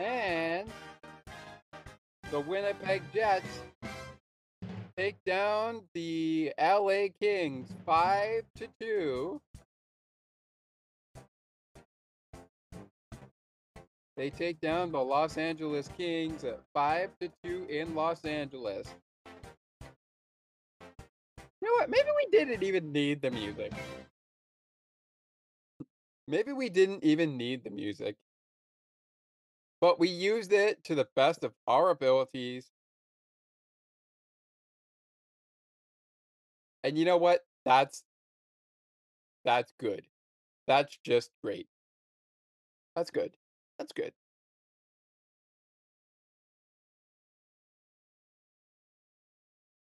And the Winnipeg Jets take down the LA Kings 5 to 2. They take down the Los Angeles Kings at 5 to 2 in Los Angeles. You know what? Maybe we didn't even need the music. Maybe we didn't even need the music. But we used it to the best of our abilities. And you know what? That's that's good. That's just great. That's good. That's good.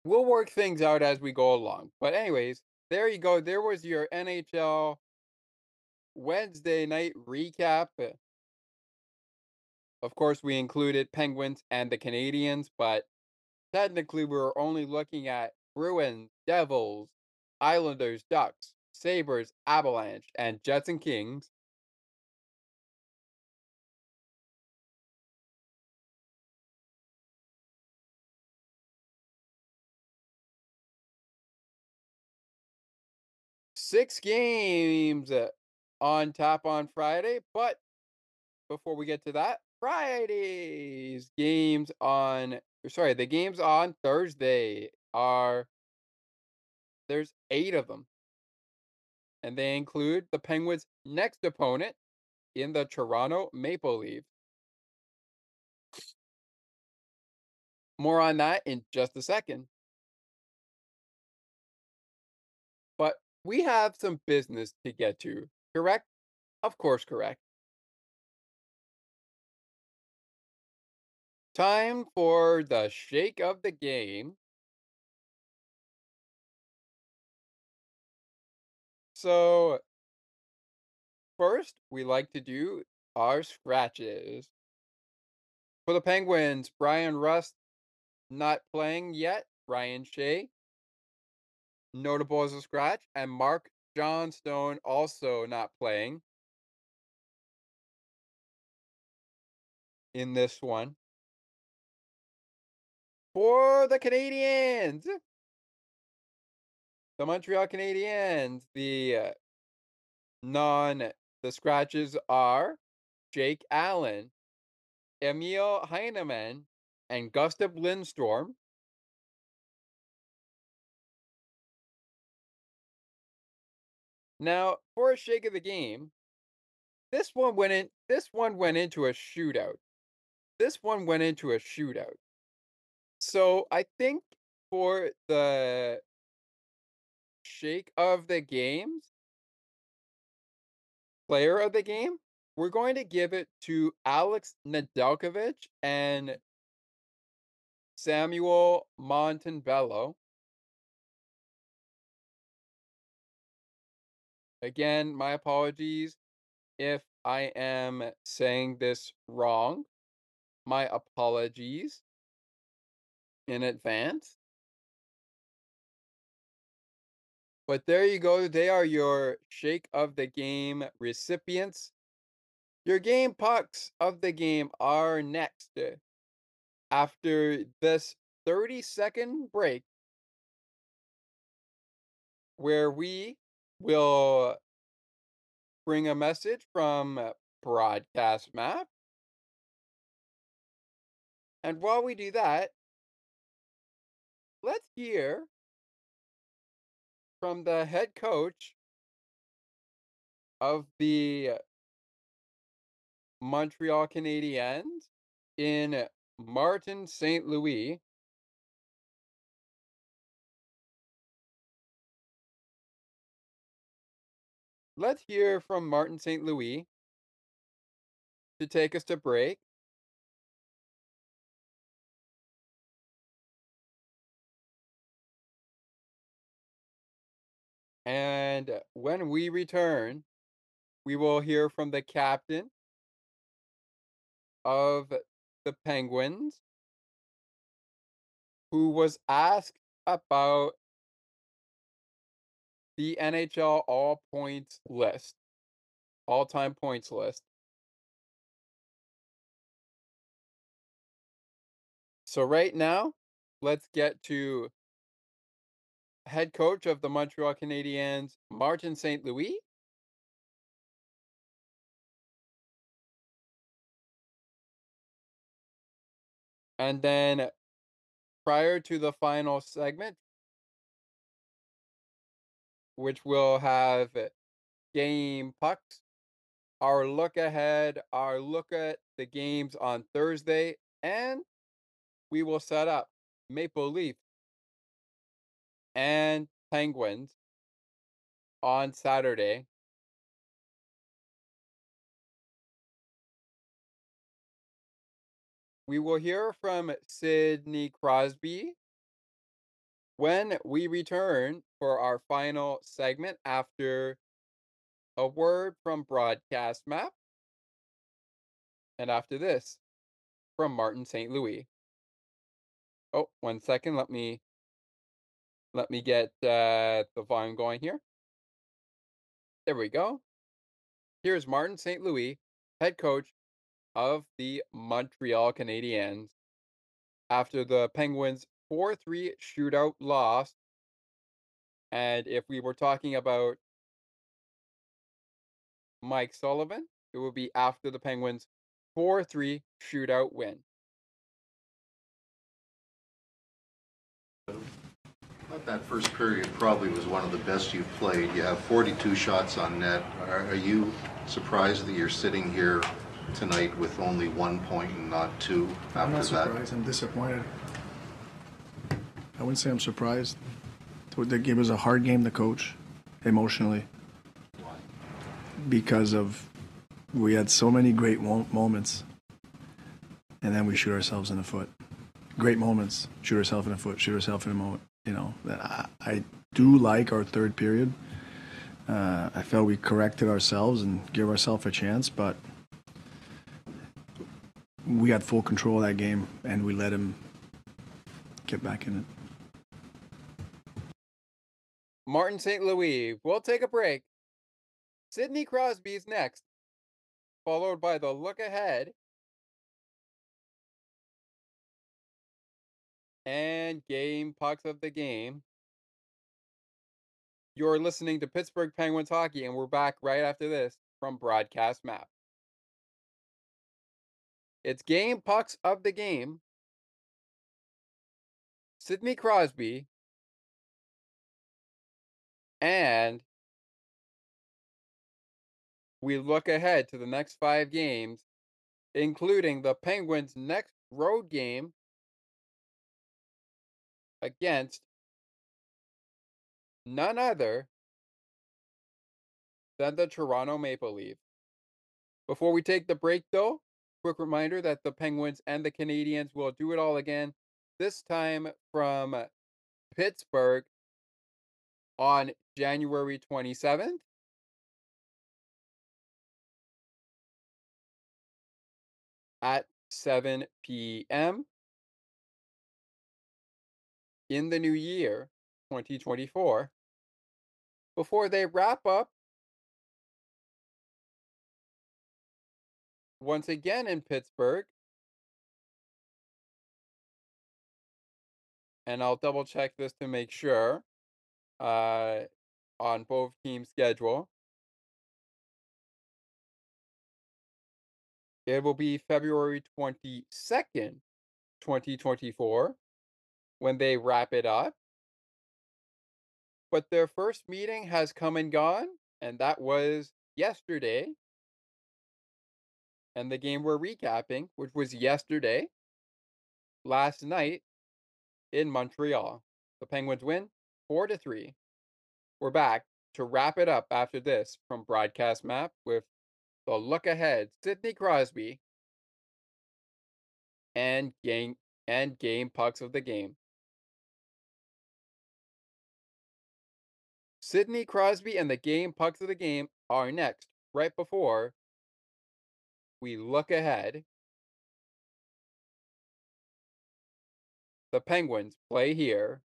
We'll work things out as we go along. But anyways, there you go. There was your NHL Wednesday night recap. Uh, of course, we included Penguins and the Canadians, but technically we were only looking at Bruins, Devils, Islanders, Ducks, Sabres, Avalanche, and Jets and Kings. six games uh, on tap on Friday, but before we get to that, Friday's games on sorry, the games on Thursday are there's eight of them. And they include the Penguins' next opponent in the Toronto Maple Leafs. More on that in just a second. But we have some business to get to, correct? Of course, correct. Time for the shake of the game. So, first, we like to do our scratches. For the Penguins, Bryan Rust not playing yet. Ryan Shea notable as a scratch, and Marc Johnstone also not playing in this one. For the Canadiens, the Montreal Canadiens, the uh, non the scratches are Jake Allen, Emil Heineman, and Gustav Lindstrom. Now, for a shake of the game, this one went in this one went into a shootout. This one went into a shootout. So, I think for the shake of the games player of the game, we're going to give it to Alex Nedeljkovic and Samuel Montembeault. Again, my apologies if I am saying this wrong. My apologies in advance. But there you go. They are your shake of the game recipients. Your game pucks of the game are next. Eh, after this 30 second break, where we will bring a message from Broadcast Map. And while we do that, let's hear from the head coach of the Montreal Canadiens in Martin St. Louis. Let's hear from Martin St. Louis to take us to break. And when we return, we will hear from the captain of the Penguins, who was asked about the NHL all points list, all time points list. So, right now, let's get to head coach of the Montreal Canadiens, Martin St. Louis. And then prior to the final segment, which will have game pucks, our look ahead, our look at the games on Thursday, and we will set up Maple Leaf and Penguins on Saturday. We will hear from Sidney Crosby when we return for our final segment after a word from Broadcast Map. And after this, from Martin St. Louis. Oh, one second. Let me let me get uh, the volume going here. There we go. Here's Martin St. Louis, head coach of the Montreal Canadiens after the Penguins 4 3 shootout loss. And if we were talking about Mike Sullivan, it would be after the Penguins 4 3 shootout win. Thought that first period probably was one of the best you've played. You have 42 shots on net. Are, are you surprised that you're sitting here tonight with only one point and not two after I'm not that? surprised. I'm disappointed. I wouldn't say I'm surprised. The game was a hard game to coach emotionally because of we had so many great moments and then we shoot ourselves in the foot. Great moments, shoot ourselves in the foot, shoot ourselves in the moment. You know, I, I do like our third period. Uh, I felt we corrected ourselves and gave ourselves a chance, but we had full control of that game and we let him get back in it. Martin St. Louis. We'll take a break. Sidney Crosby's next, followed by the look ahead. And game pucks of the game. You're listening to Pittsburgh Penguins hockey, and we're back right after this from Broadcast Map. It's game pucks of the game. Sidney Crosby and we look ahead to the next five games, including the Penguins' next road game against none other than the Toronto Maple Leafs. Before we take the break, though, quick reminder that the Penguins and the Canadiens will do it all again, this time from Pittsburgh on January 27th. At 7 p.m. in the new year, 2024, before they wrap up once again in Pittsburgh. And I'll double check this to make sure uh, on both teams' schedule. It will be February 22nd, 2024, when they wrap it up. But their first meeting has come and gone, and that was yesterday. And the game we're recapping, which was yesterday, last night in Montreal. The Penguins win 4 to 3. We're back to wrap it up after this from Broadcast Map with the look ahead, Sidney Crosby, and game and game pucks of the game. Sidney Crosby and the game pucks of the game are next, right before we look ahead. The Penguins play here,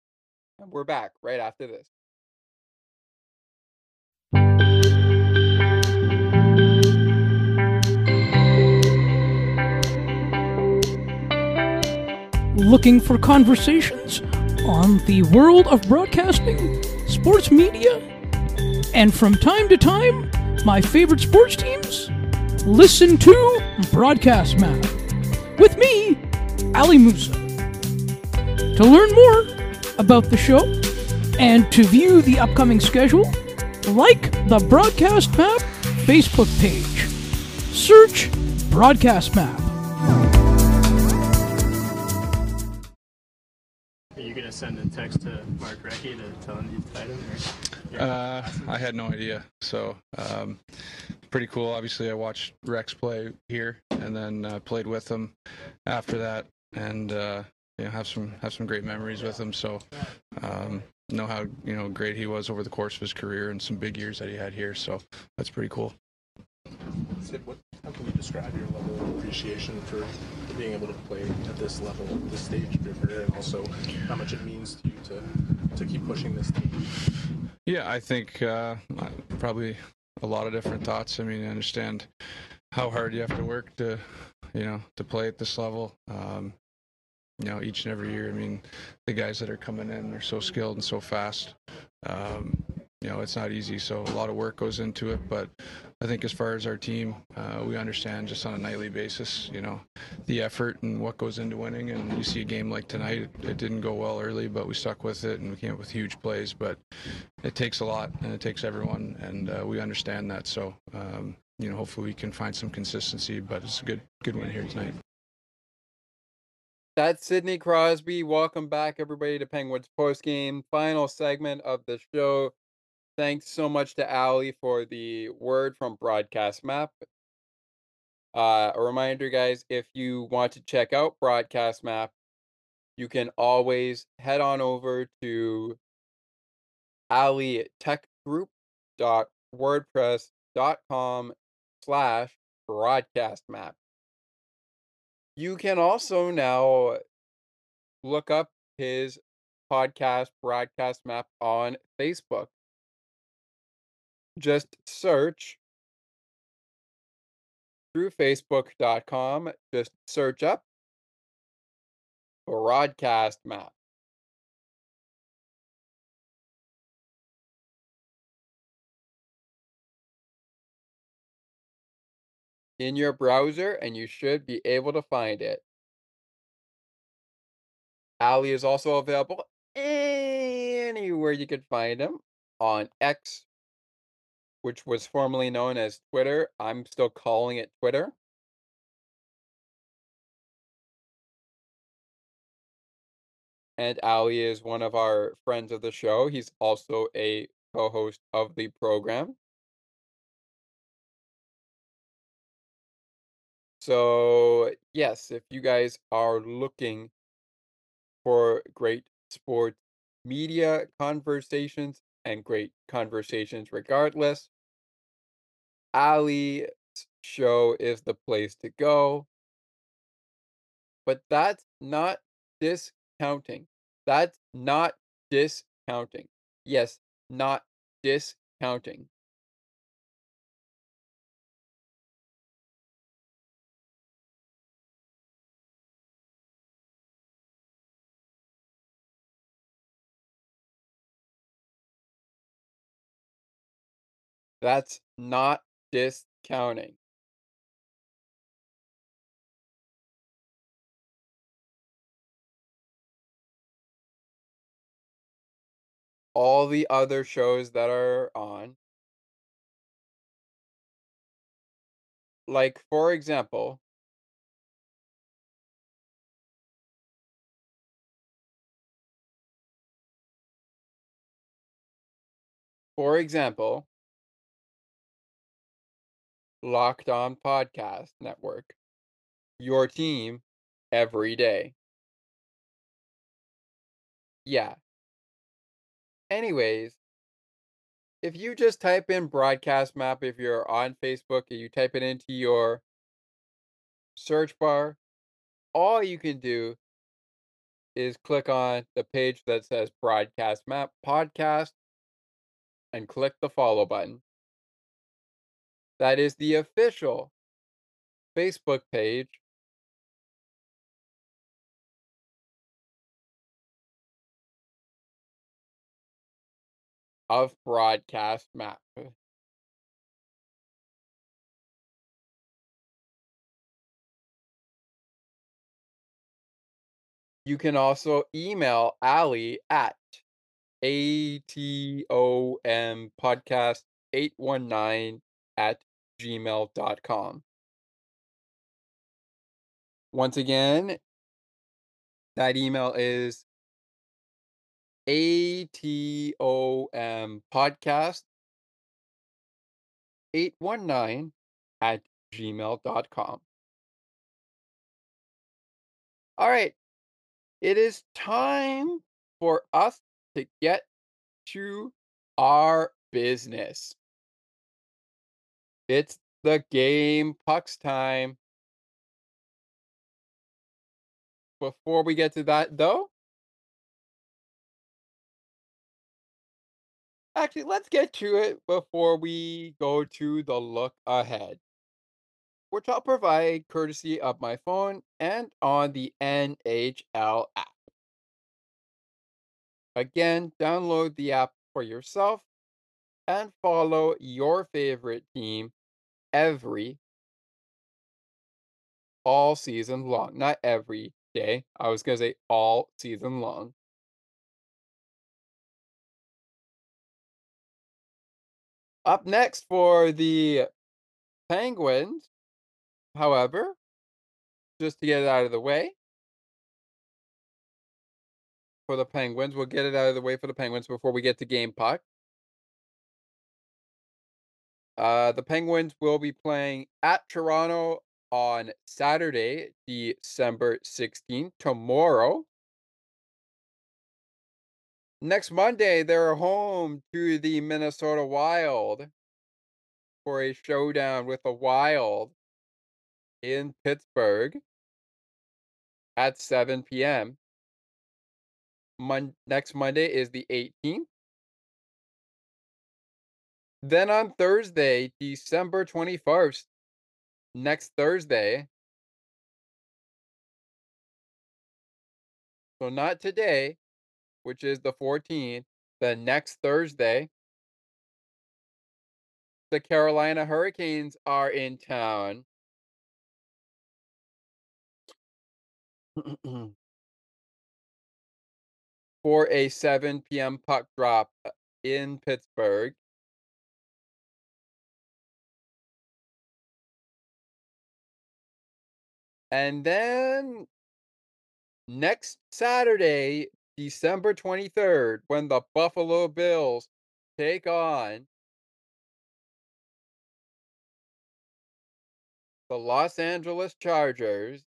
and we're back right after this. looking for conversations on the world of broadcasting, sports media, and from time to time, my favorite sports teams? Listen to Broadcast Map with me, Ali Musa. To learn more about the show and to view the upcoming schedule, like the Broadcast Map Facebook page. Search Broadcast Map. Are you gonna send a text to Mark Recchi to tell him you tied him? Or Uh, I had no idea. So, um, pretty cool. Obviously, I watched Rex play here, and then uh, played with him after that, and uh, you know have some have some great memories with him. So, um, know how you know great he was over the course of his career and some big years that he had here. So that's pretty cool. Sid, what, how can you describe your level of appreciation for being able to play at this level, this stage career, and also how much it means to you to, to keep pushing this team? Yeah, I think uh, probably a lot of different thoughts. I mean, I understand how hard you have to work to, you know, to play at this level. Um, you know, each and every year. I mean, the guys that are coming in are so skilled and so fast. Um, you know, it's not easy. So a lot of work goes into it. But I think as far as our team, uh, we understand just on a nightly basis, you know, the effort and what goes into winning. And you see a game like tonight, it, it didn't go well early, but we stuck with it and we came up with huge plays. But it takes a lot and it takes everyone, and uh, we understand that. So. Um, you know, hopefully we can find some consistency, but it's a good good win here tonight. That's Sidney Crosby. Welcome back, everybody, to Penguins post game final segment of the show. Thanks so much to Ali for the word from Broadcast Map. Uh, a reminder, guys, if you want to check out Broadcast Map, you can always head on over to alitechgroup.wordpress.com slash broadcast map. You can also now look up his podcast broadcast map on Facebook. Just search through facebook.com, just search up broadcast map. in your browser and you should be able to find it. Ali is also available anywhere you could find him on X, which was formerly known as Twitter. I'm still calling it Twitter. And Ali is one of our friends of the show. He's also a co host of the program. So, yes, if you guys are looking for great sports media conversations and great conversations regardless, Ali's show is the place to go. But that's not discounting. That's not discounting. Yes, not discounting. That's not discounting. All the other shows that are on. Like, for example For example Locked On Podcast Network. Your team every day. Yeah. Anyways, if you just type in broadcast map, if you're on Facebook and you type it into your search bar, all you can do is click on the page that says broadcast map podcast and click the follow button. That is the official Facebook page of Broadcast Map. You can also email Ali at ATOM podcast 819 at gmail.com. Once again, that email is ATOM podcast 819 at gmail.com. All right. It is time for us to get to our business. It's the game pucks time. Before we get to that, though, actually, let's get to it before we go to the look ahead, which I'll provide courtesy of my phone and on the NHL app. Again, download the app for yourself and follow your favorite team every all season long. Not every day. I was to say all season long. Up next for the Penguins, however, just to get it out of the way, for the Penguins, we'll get it out of the way for the Penguins before we get to game puck. Uh, the Penguins will be playing at Toronto on Saturday, December 16th, tomorrow. Next Monday, they're home to the Minnesota Wild for a showdown with the Wild in Pittsburgh at 7 p.m. Mon- next Monday is the 18th. Then on Thursday, December 21st, next Thursday. So not today, which is the 14th, the next Thursday. The Carolina Hurricanes are in town. *clears throat* for a 7 p.m. puck drop uh, in Pittsburgh. And then next Saturday, December 23rd, when the Buffalo Bills take on the Los Angeles Chargers.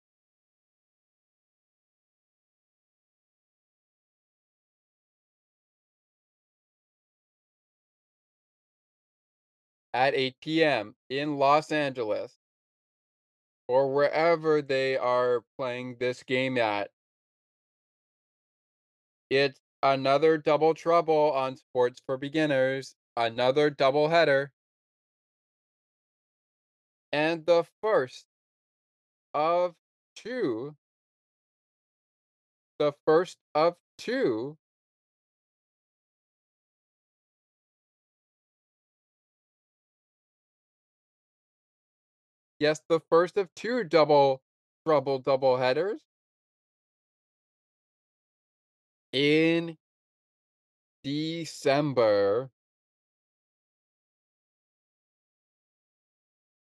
At 8 p.m. in Los Angeles or wherever they are playing this game at. It's another double trouble on Sports for Beginners, another double header. And the first of two, the first of two Yes, the first of two double trouble double headers. In December.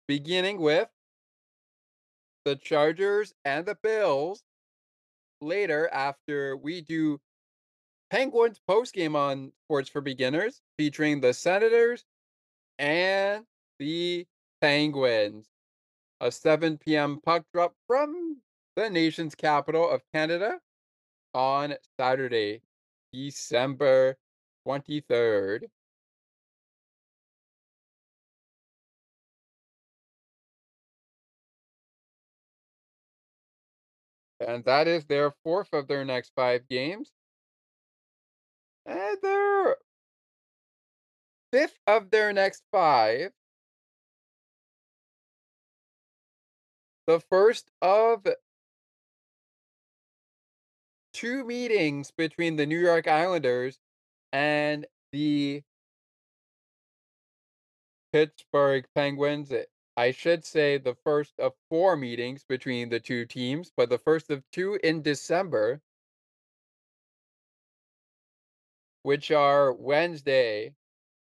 Beginning with the Chargers and the Bills. Later, after we do Penguins postgame on Sports for Beginners, featuring the Senators and the Penguins a 7 p.m. puck drop from the nation's capital of Canada on Saturday, December 23rd. And that is their fourth of their next five games. And their fifth of their next five. The first of two meetings between the New York Islanders and the Pittsburgh Penguins. Eh, I should say the first of four meetings between the two teams, but the first of two in December, which are Wednesday,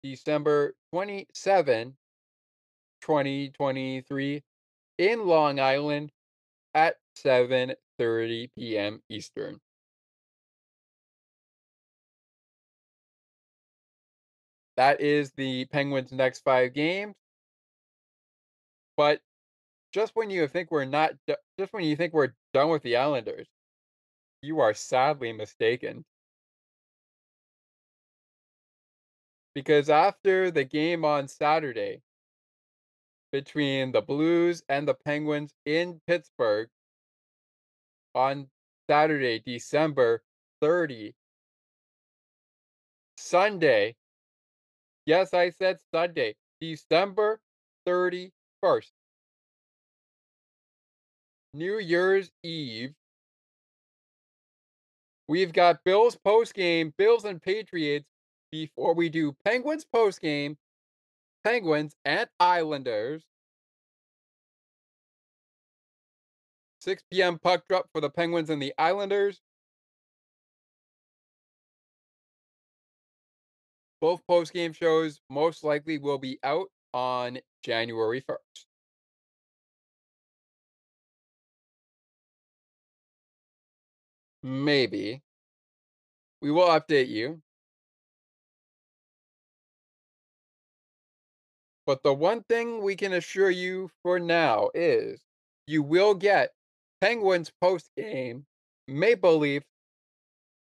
December 27, 2023, in Long Island at 7:30 p.m. Eastern. That is the Penguins' next five games. But just when you think we're not, just when you think we're done with the Islanders, you are sadly mistaken. Because after the game on Saturday, between the Blues and the Penguins in Pittsburgh on Saturday, December 30. Sunday. Yes, I said Sunday, December 31st. New Year's Eve. We've got Bills post game, Bills and Patriots before we do Penguins post game Penguins and Islanders. 6 p.m. puck drop for the Penguins and the Islanders. Both post-game shows most likely will be out on January 1st. Maybe. We will update you. But the one thing we can assure you for now is you will get Penguins post game, Maple Leaf,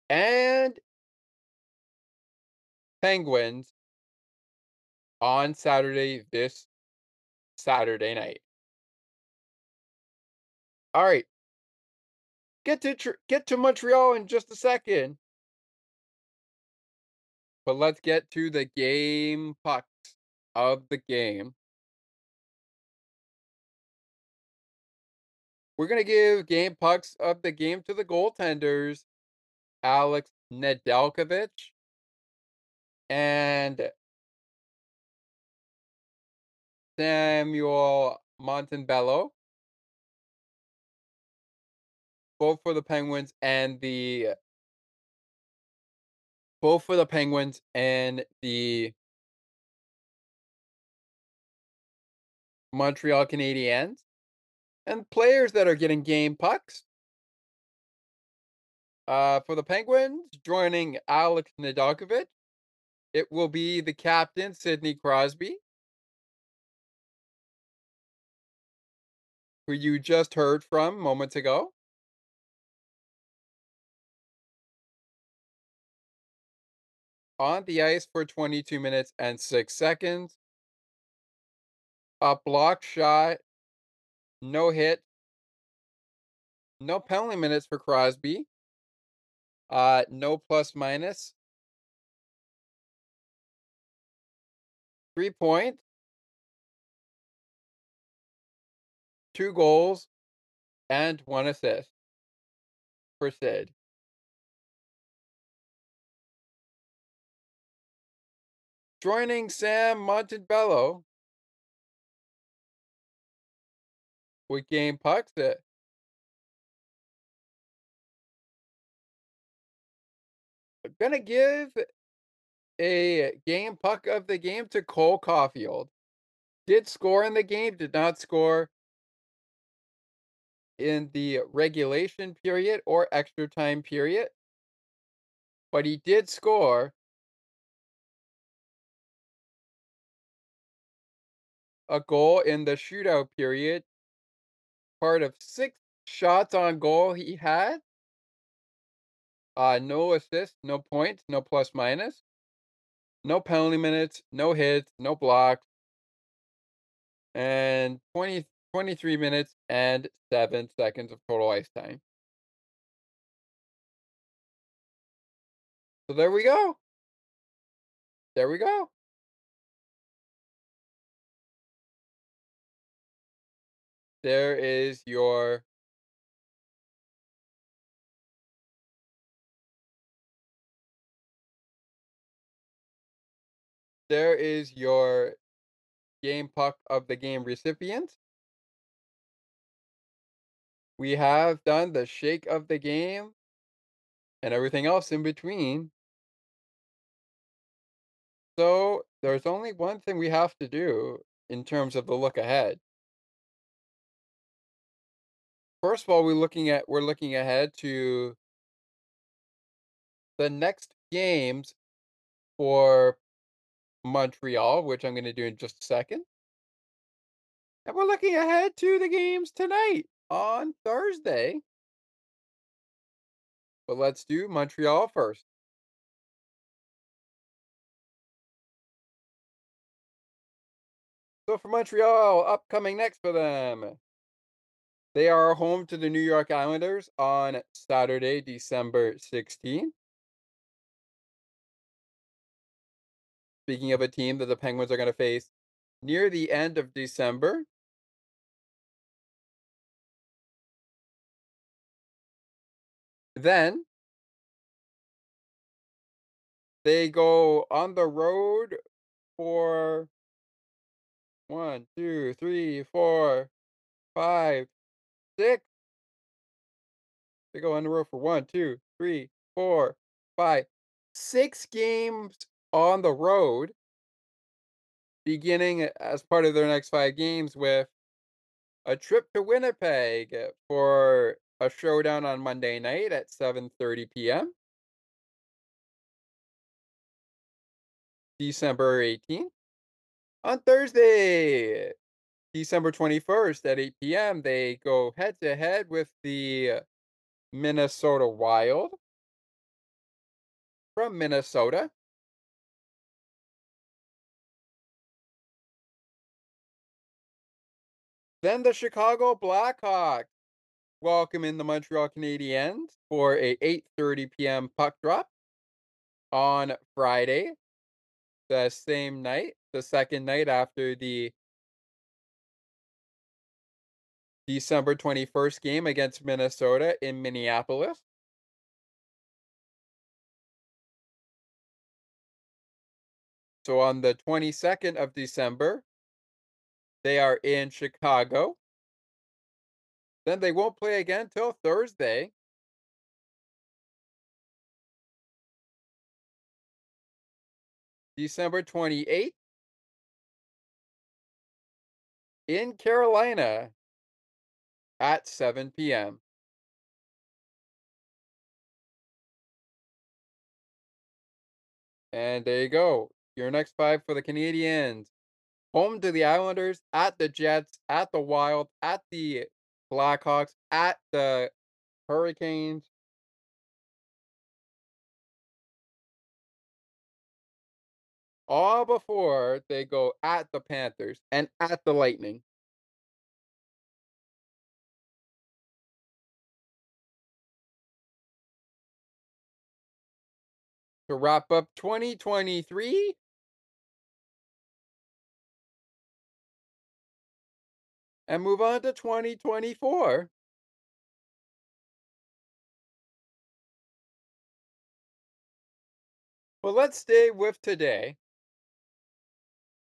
and Penguins on Saturday, this Saturday night. All right. Get to get to Montreal in just a second. But let's get to the game puck of the game. We're going to give game pucks of the game to the goaltenders, Alex Nedeljkovic and Samuel Montembeault. both for the Penguins and the both for the Penguins and the Montreal Canadiens. And players that are getting game pucks. Uh, for the Penguins, joining Alex Nedeljkovic, it will be the captain, Sidney Crosby. Who you just heard from moments ago. On the ice for 22 minutes and 6 seconds. A block shot. No hit. No penalty minutes for Crosby. Uh, no plus minus. Three points. Two goals and one assist for Sid. Joining Sam Montembeault with game pucks it. I'm gonna give a game puck of the game to Cole Caufield. Did score in the game, did not score in the regulation period or extra time period. But he did score a goal in the shootout period. Part of six shots on goal he had. Uh, no assists, no points, no plus minus. No penalty minutes, no hits, no blocks. And 20, 23 minutes and 7 seconds of total ice time. So there we go. There we go. There is your there is your game puck of the game recipient. We have done the shake of the game and everything else in between. So there's only one thing we have to do in terms of the look ahead. First of all, we're looking at we're looking ahead to the next games for Montreal, which I'm going to do in just a second. And we're looking ahead to the games tonight on Thursday. But let's do Montreal first. So for Montreal, upcoming next for them. They are home to the New York Islanders on Saturday, December 16th. Speaking of a team that the Penguins are going to face near the end of December. Then they go on the road for one, two, three, four, five, six. They go on the road for one, two, three, four, five, six games on the road, beginning as part of their next five games with a trip to Winnipeg for a showdown on Monday night at 7:30 p.m. December 18th. On Thursday, December 21st at 8 p.m., they go head to head with the Minnesota Wild from Minnesota. Then the Chicago Blackhawks welcome in the Montreal Canadiens for a 8:30 p.m. puck drop on Friday, the same night, the second night after the December 21st game against Minnesota in Minneapolis. So on the 22nd of December, they are in Chicago Then they won't play again till Thursday. December 28th in Carolina at 7 p.m. And there you go. Your next five for the Canadiens. Home to the Islanders, at the Jets, at the Wild, at the Blackhawks, at the Hurricanes. All before they go at the Panthers and at the Lightning. To wrap up 2023, and move on to 2024. But let's stay with today.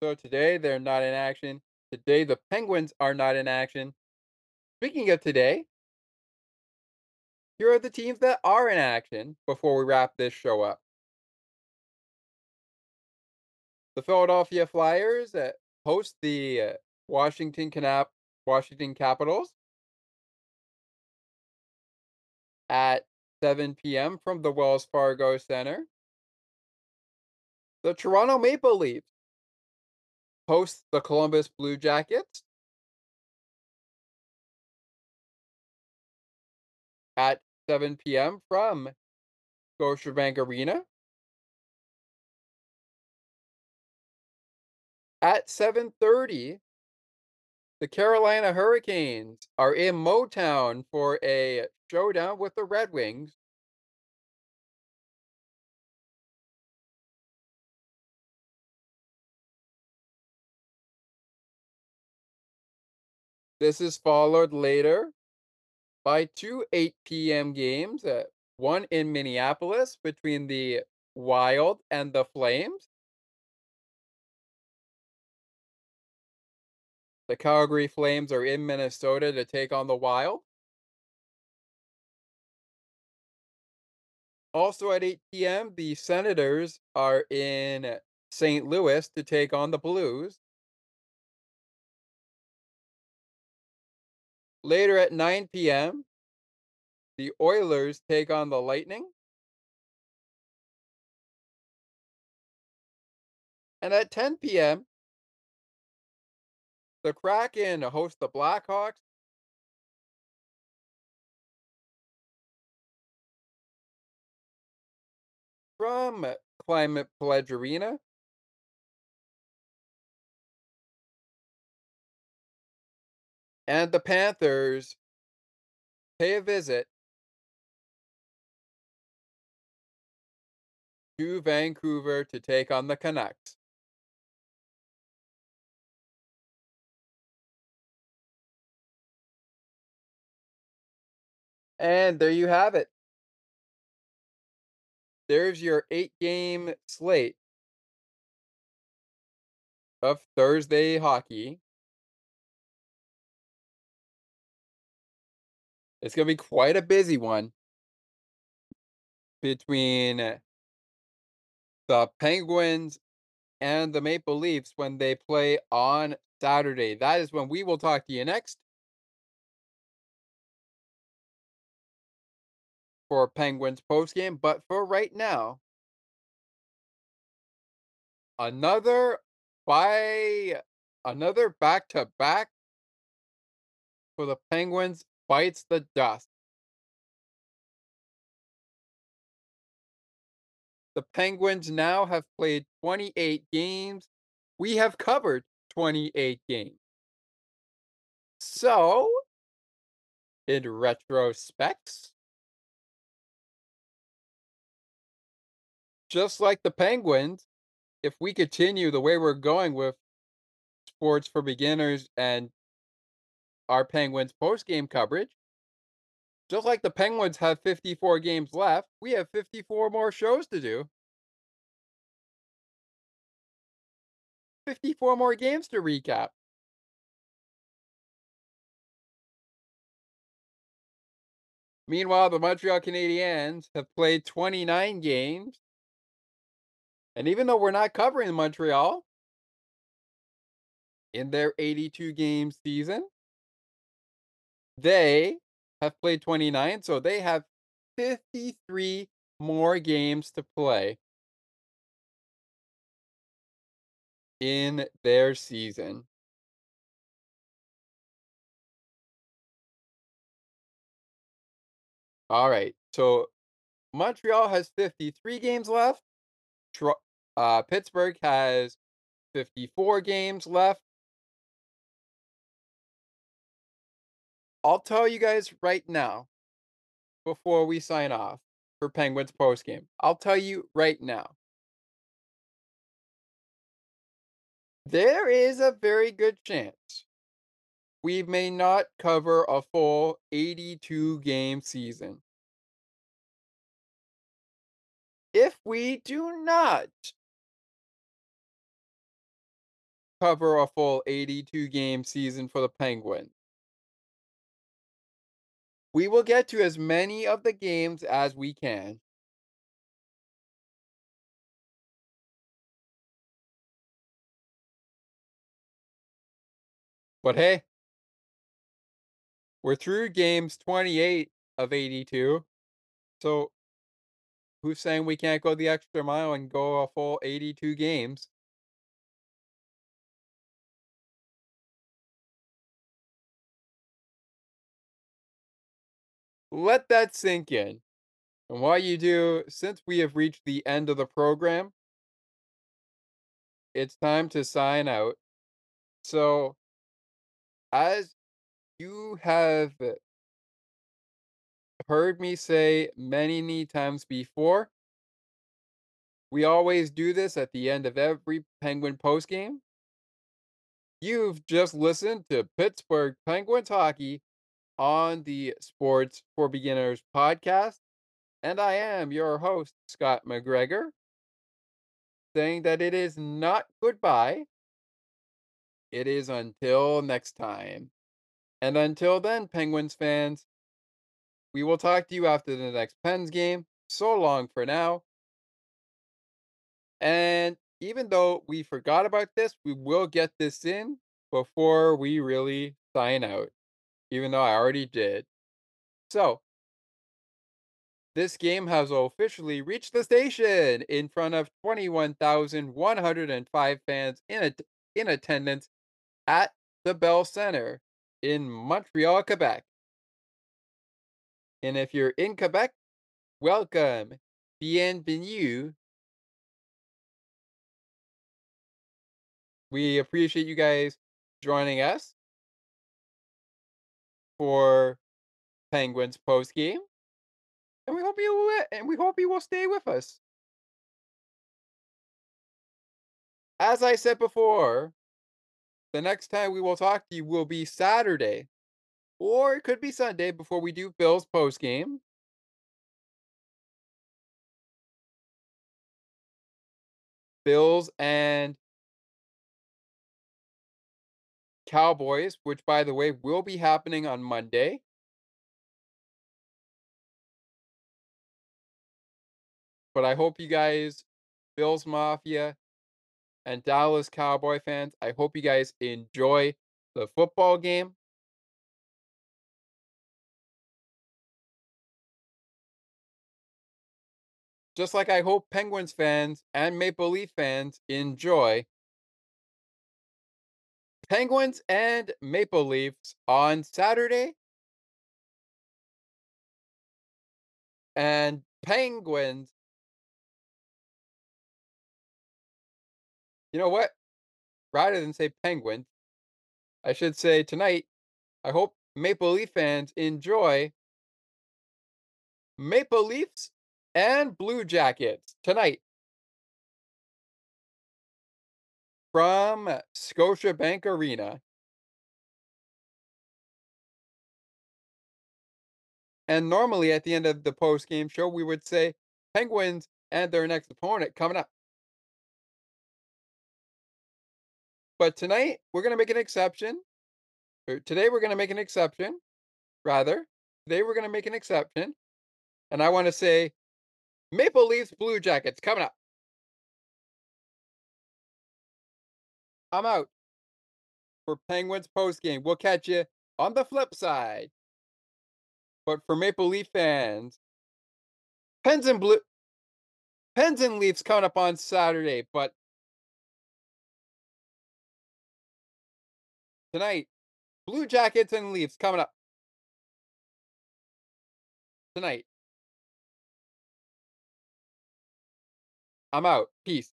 So today they're not in action. Today the Penguins are not in action. Speaking of today, here are the teams that are in action before we wrap this show up. The Philadelphia Flyers uh, host the uh, Washington Canap Washington Capitals at 7 p.m. from the Wells Fargo Center. The Toronto Maple Leafs host the Columbus Blue Jackets at 7 p.m. from Scotiabank Arena. At 7:30, the Carolina Hurricanes are in Motown for a showdown with the Red Wings. This is followed later by two 8 p.m. games, uh, one in Minneapolis between the Wild and the Flames. The Calgary Flames are in Minnesota to take on the Wild. Also at 8 p.m., the Senators are in St. Louis to take on the Blues. Later at 9 p.m., the Oilers take on the Lightning. And at 10 p.m., the Kraken host the Blackhawks. From Climate Pledge Arena. And the Panthers pay a visit to Vancouver to take on the Canucks. And there you have it. There's your eight game slate of Thursday hockey. It's going to be quite a busy one between uh, the Penguins and the Maple Leafs when they play on Saturday. That is when we will talk to you next. For Penguins postgame, but for right now, another by another back to back for the Penguins bites the dust. The Penguins now have played 28 games. We have covered 28 games. So, in retrospect, just like the Penguins, if we continue the way we're going with sports for beginners and our Penguins post game coverage, just like the Penguins have 54 games left, we have 54 more shows to do. 54 more games to recap. Meanwhile, the Montreal Canadiens have played 29 games. And even though we're not covering Montreal in their 82 game season, they have played 29, so they have 53 more games to play in their season. All right. So Montreal has 53 games left. Uh, Pittsburgh has 54 games left. I'll tell you guys right now before we sign off for Penguins postgame. I'll tell you right now. There is a very good chance we may not cover a full 82 game season. If we do not cover a full 82 game season for the Penguins, we will get to as many of the games as we can. But hey, we're through games 28 of 82. So who's saying we can't go the extra mile and go a full 82 games? Let that sink in. And while you do, since we have reached the end of the program, it's time to sign out. So, as you have heard me say many, many times before, we always do this at the end of every Penguin postgame. You've just listened to Pittsburgh Penguins hockey on the Sports for Beginners podcast. And I am your host, Scott McGregor, saying that it is not goodbye. It is until next time. And until then, Penguins fans, we will talk to you after the next Pens game. So long for now. And even though we forgot about this, we will get this in before we really sign out even though I already did. So, this game has officially reached the station in front of 21,105 fans in, a, in attendance at the Bell Center in Montreal, Quebec. And if you're in Quebec, welcome. Bienvenue. We appreciate you guys joining us for Penguins post game, and we hope you will, and we hope you will stay with us. As I said before, the next time we will talk to you will be Saturday, or it could be Sunday before we do Bills post game. Bills and Cowboys, which by the way will be happening on Monday. But I hope you guys, Bills Mafia and Dallas Cowboy fans, I hope you guys enjoy the football game. Just like I hope Penguins fans and Maple Leaf fans enjoy Penguins and Maple Leafs on Saturday. And Penguins. You know what? Rather than say Penguins, I should say tonight, I hope Maple Leaf fans enjoy Maple Leafs and Blue Jackets tonight from Scotiabank Arena. And normally at the end of the post game show, we would say Penguins and their next opponent coming up. But tonight, we're going to make an exception. Or today, we're going to make an exception, rather. today, we're going to make an exception. And I want to say Maple Leafs Blue Jackets coming up. I'm out for Penguins post game. We'll catch you on the flip side. But for Maple Leaf fans, Pens and Blue Pens and Leafs coming up on Saturday, but tonight, Blue Jackets and Leafs coming up tonight. I'm out. Peace.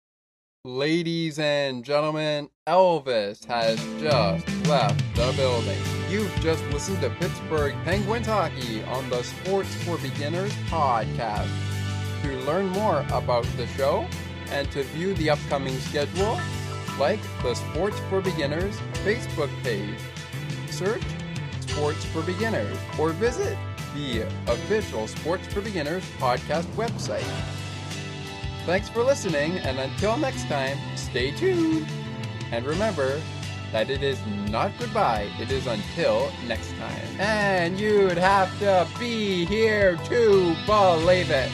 Ladies and gentlemen, Elvis has just left the building. You've just listened to Pittsburgh Penguins hockey on the Sports for Beginners podcast. To learn more about the show and to view the upcoming schedule, like the Sports for Beginners Facebook page. Search Sports for Beginners or visit the official Sports for Beginners podcast website. Thanks for listening, and until next time, stay tuned. And remember that it is not goodbye, it is until next time. And you'd have to be here to believe it.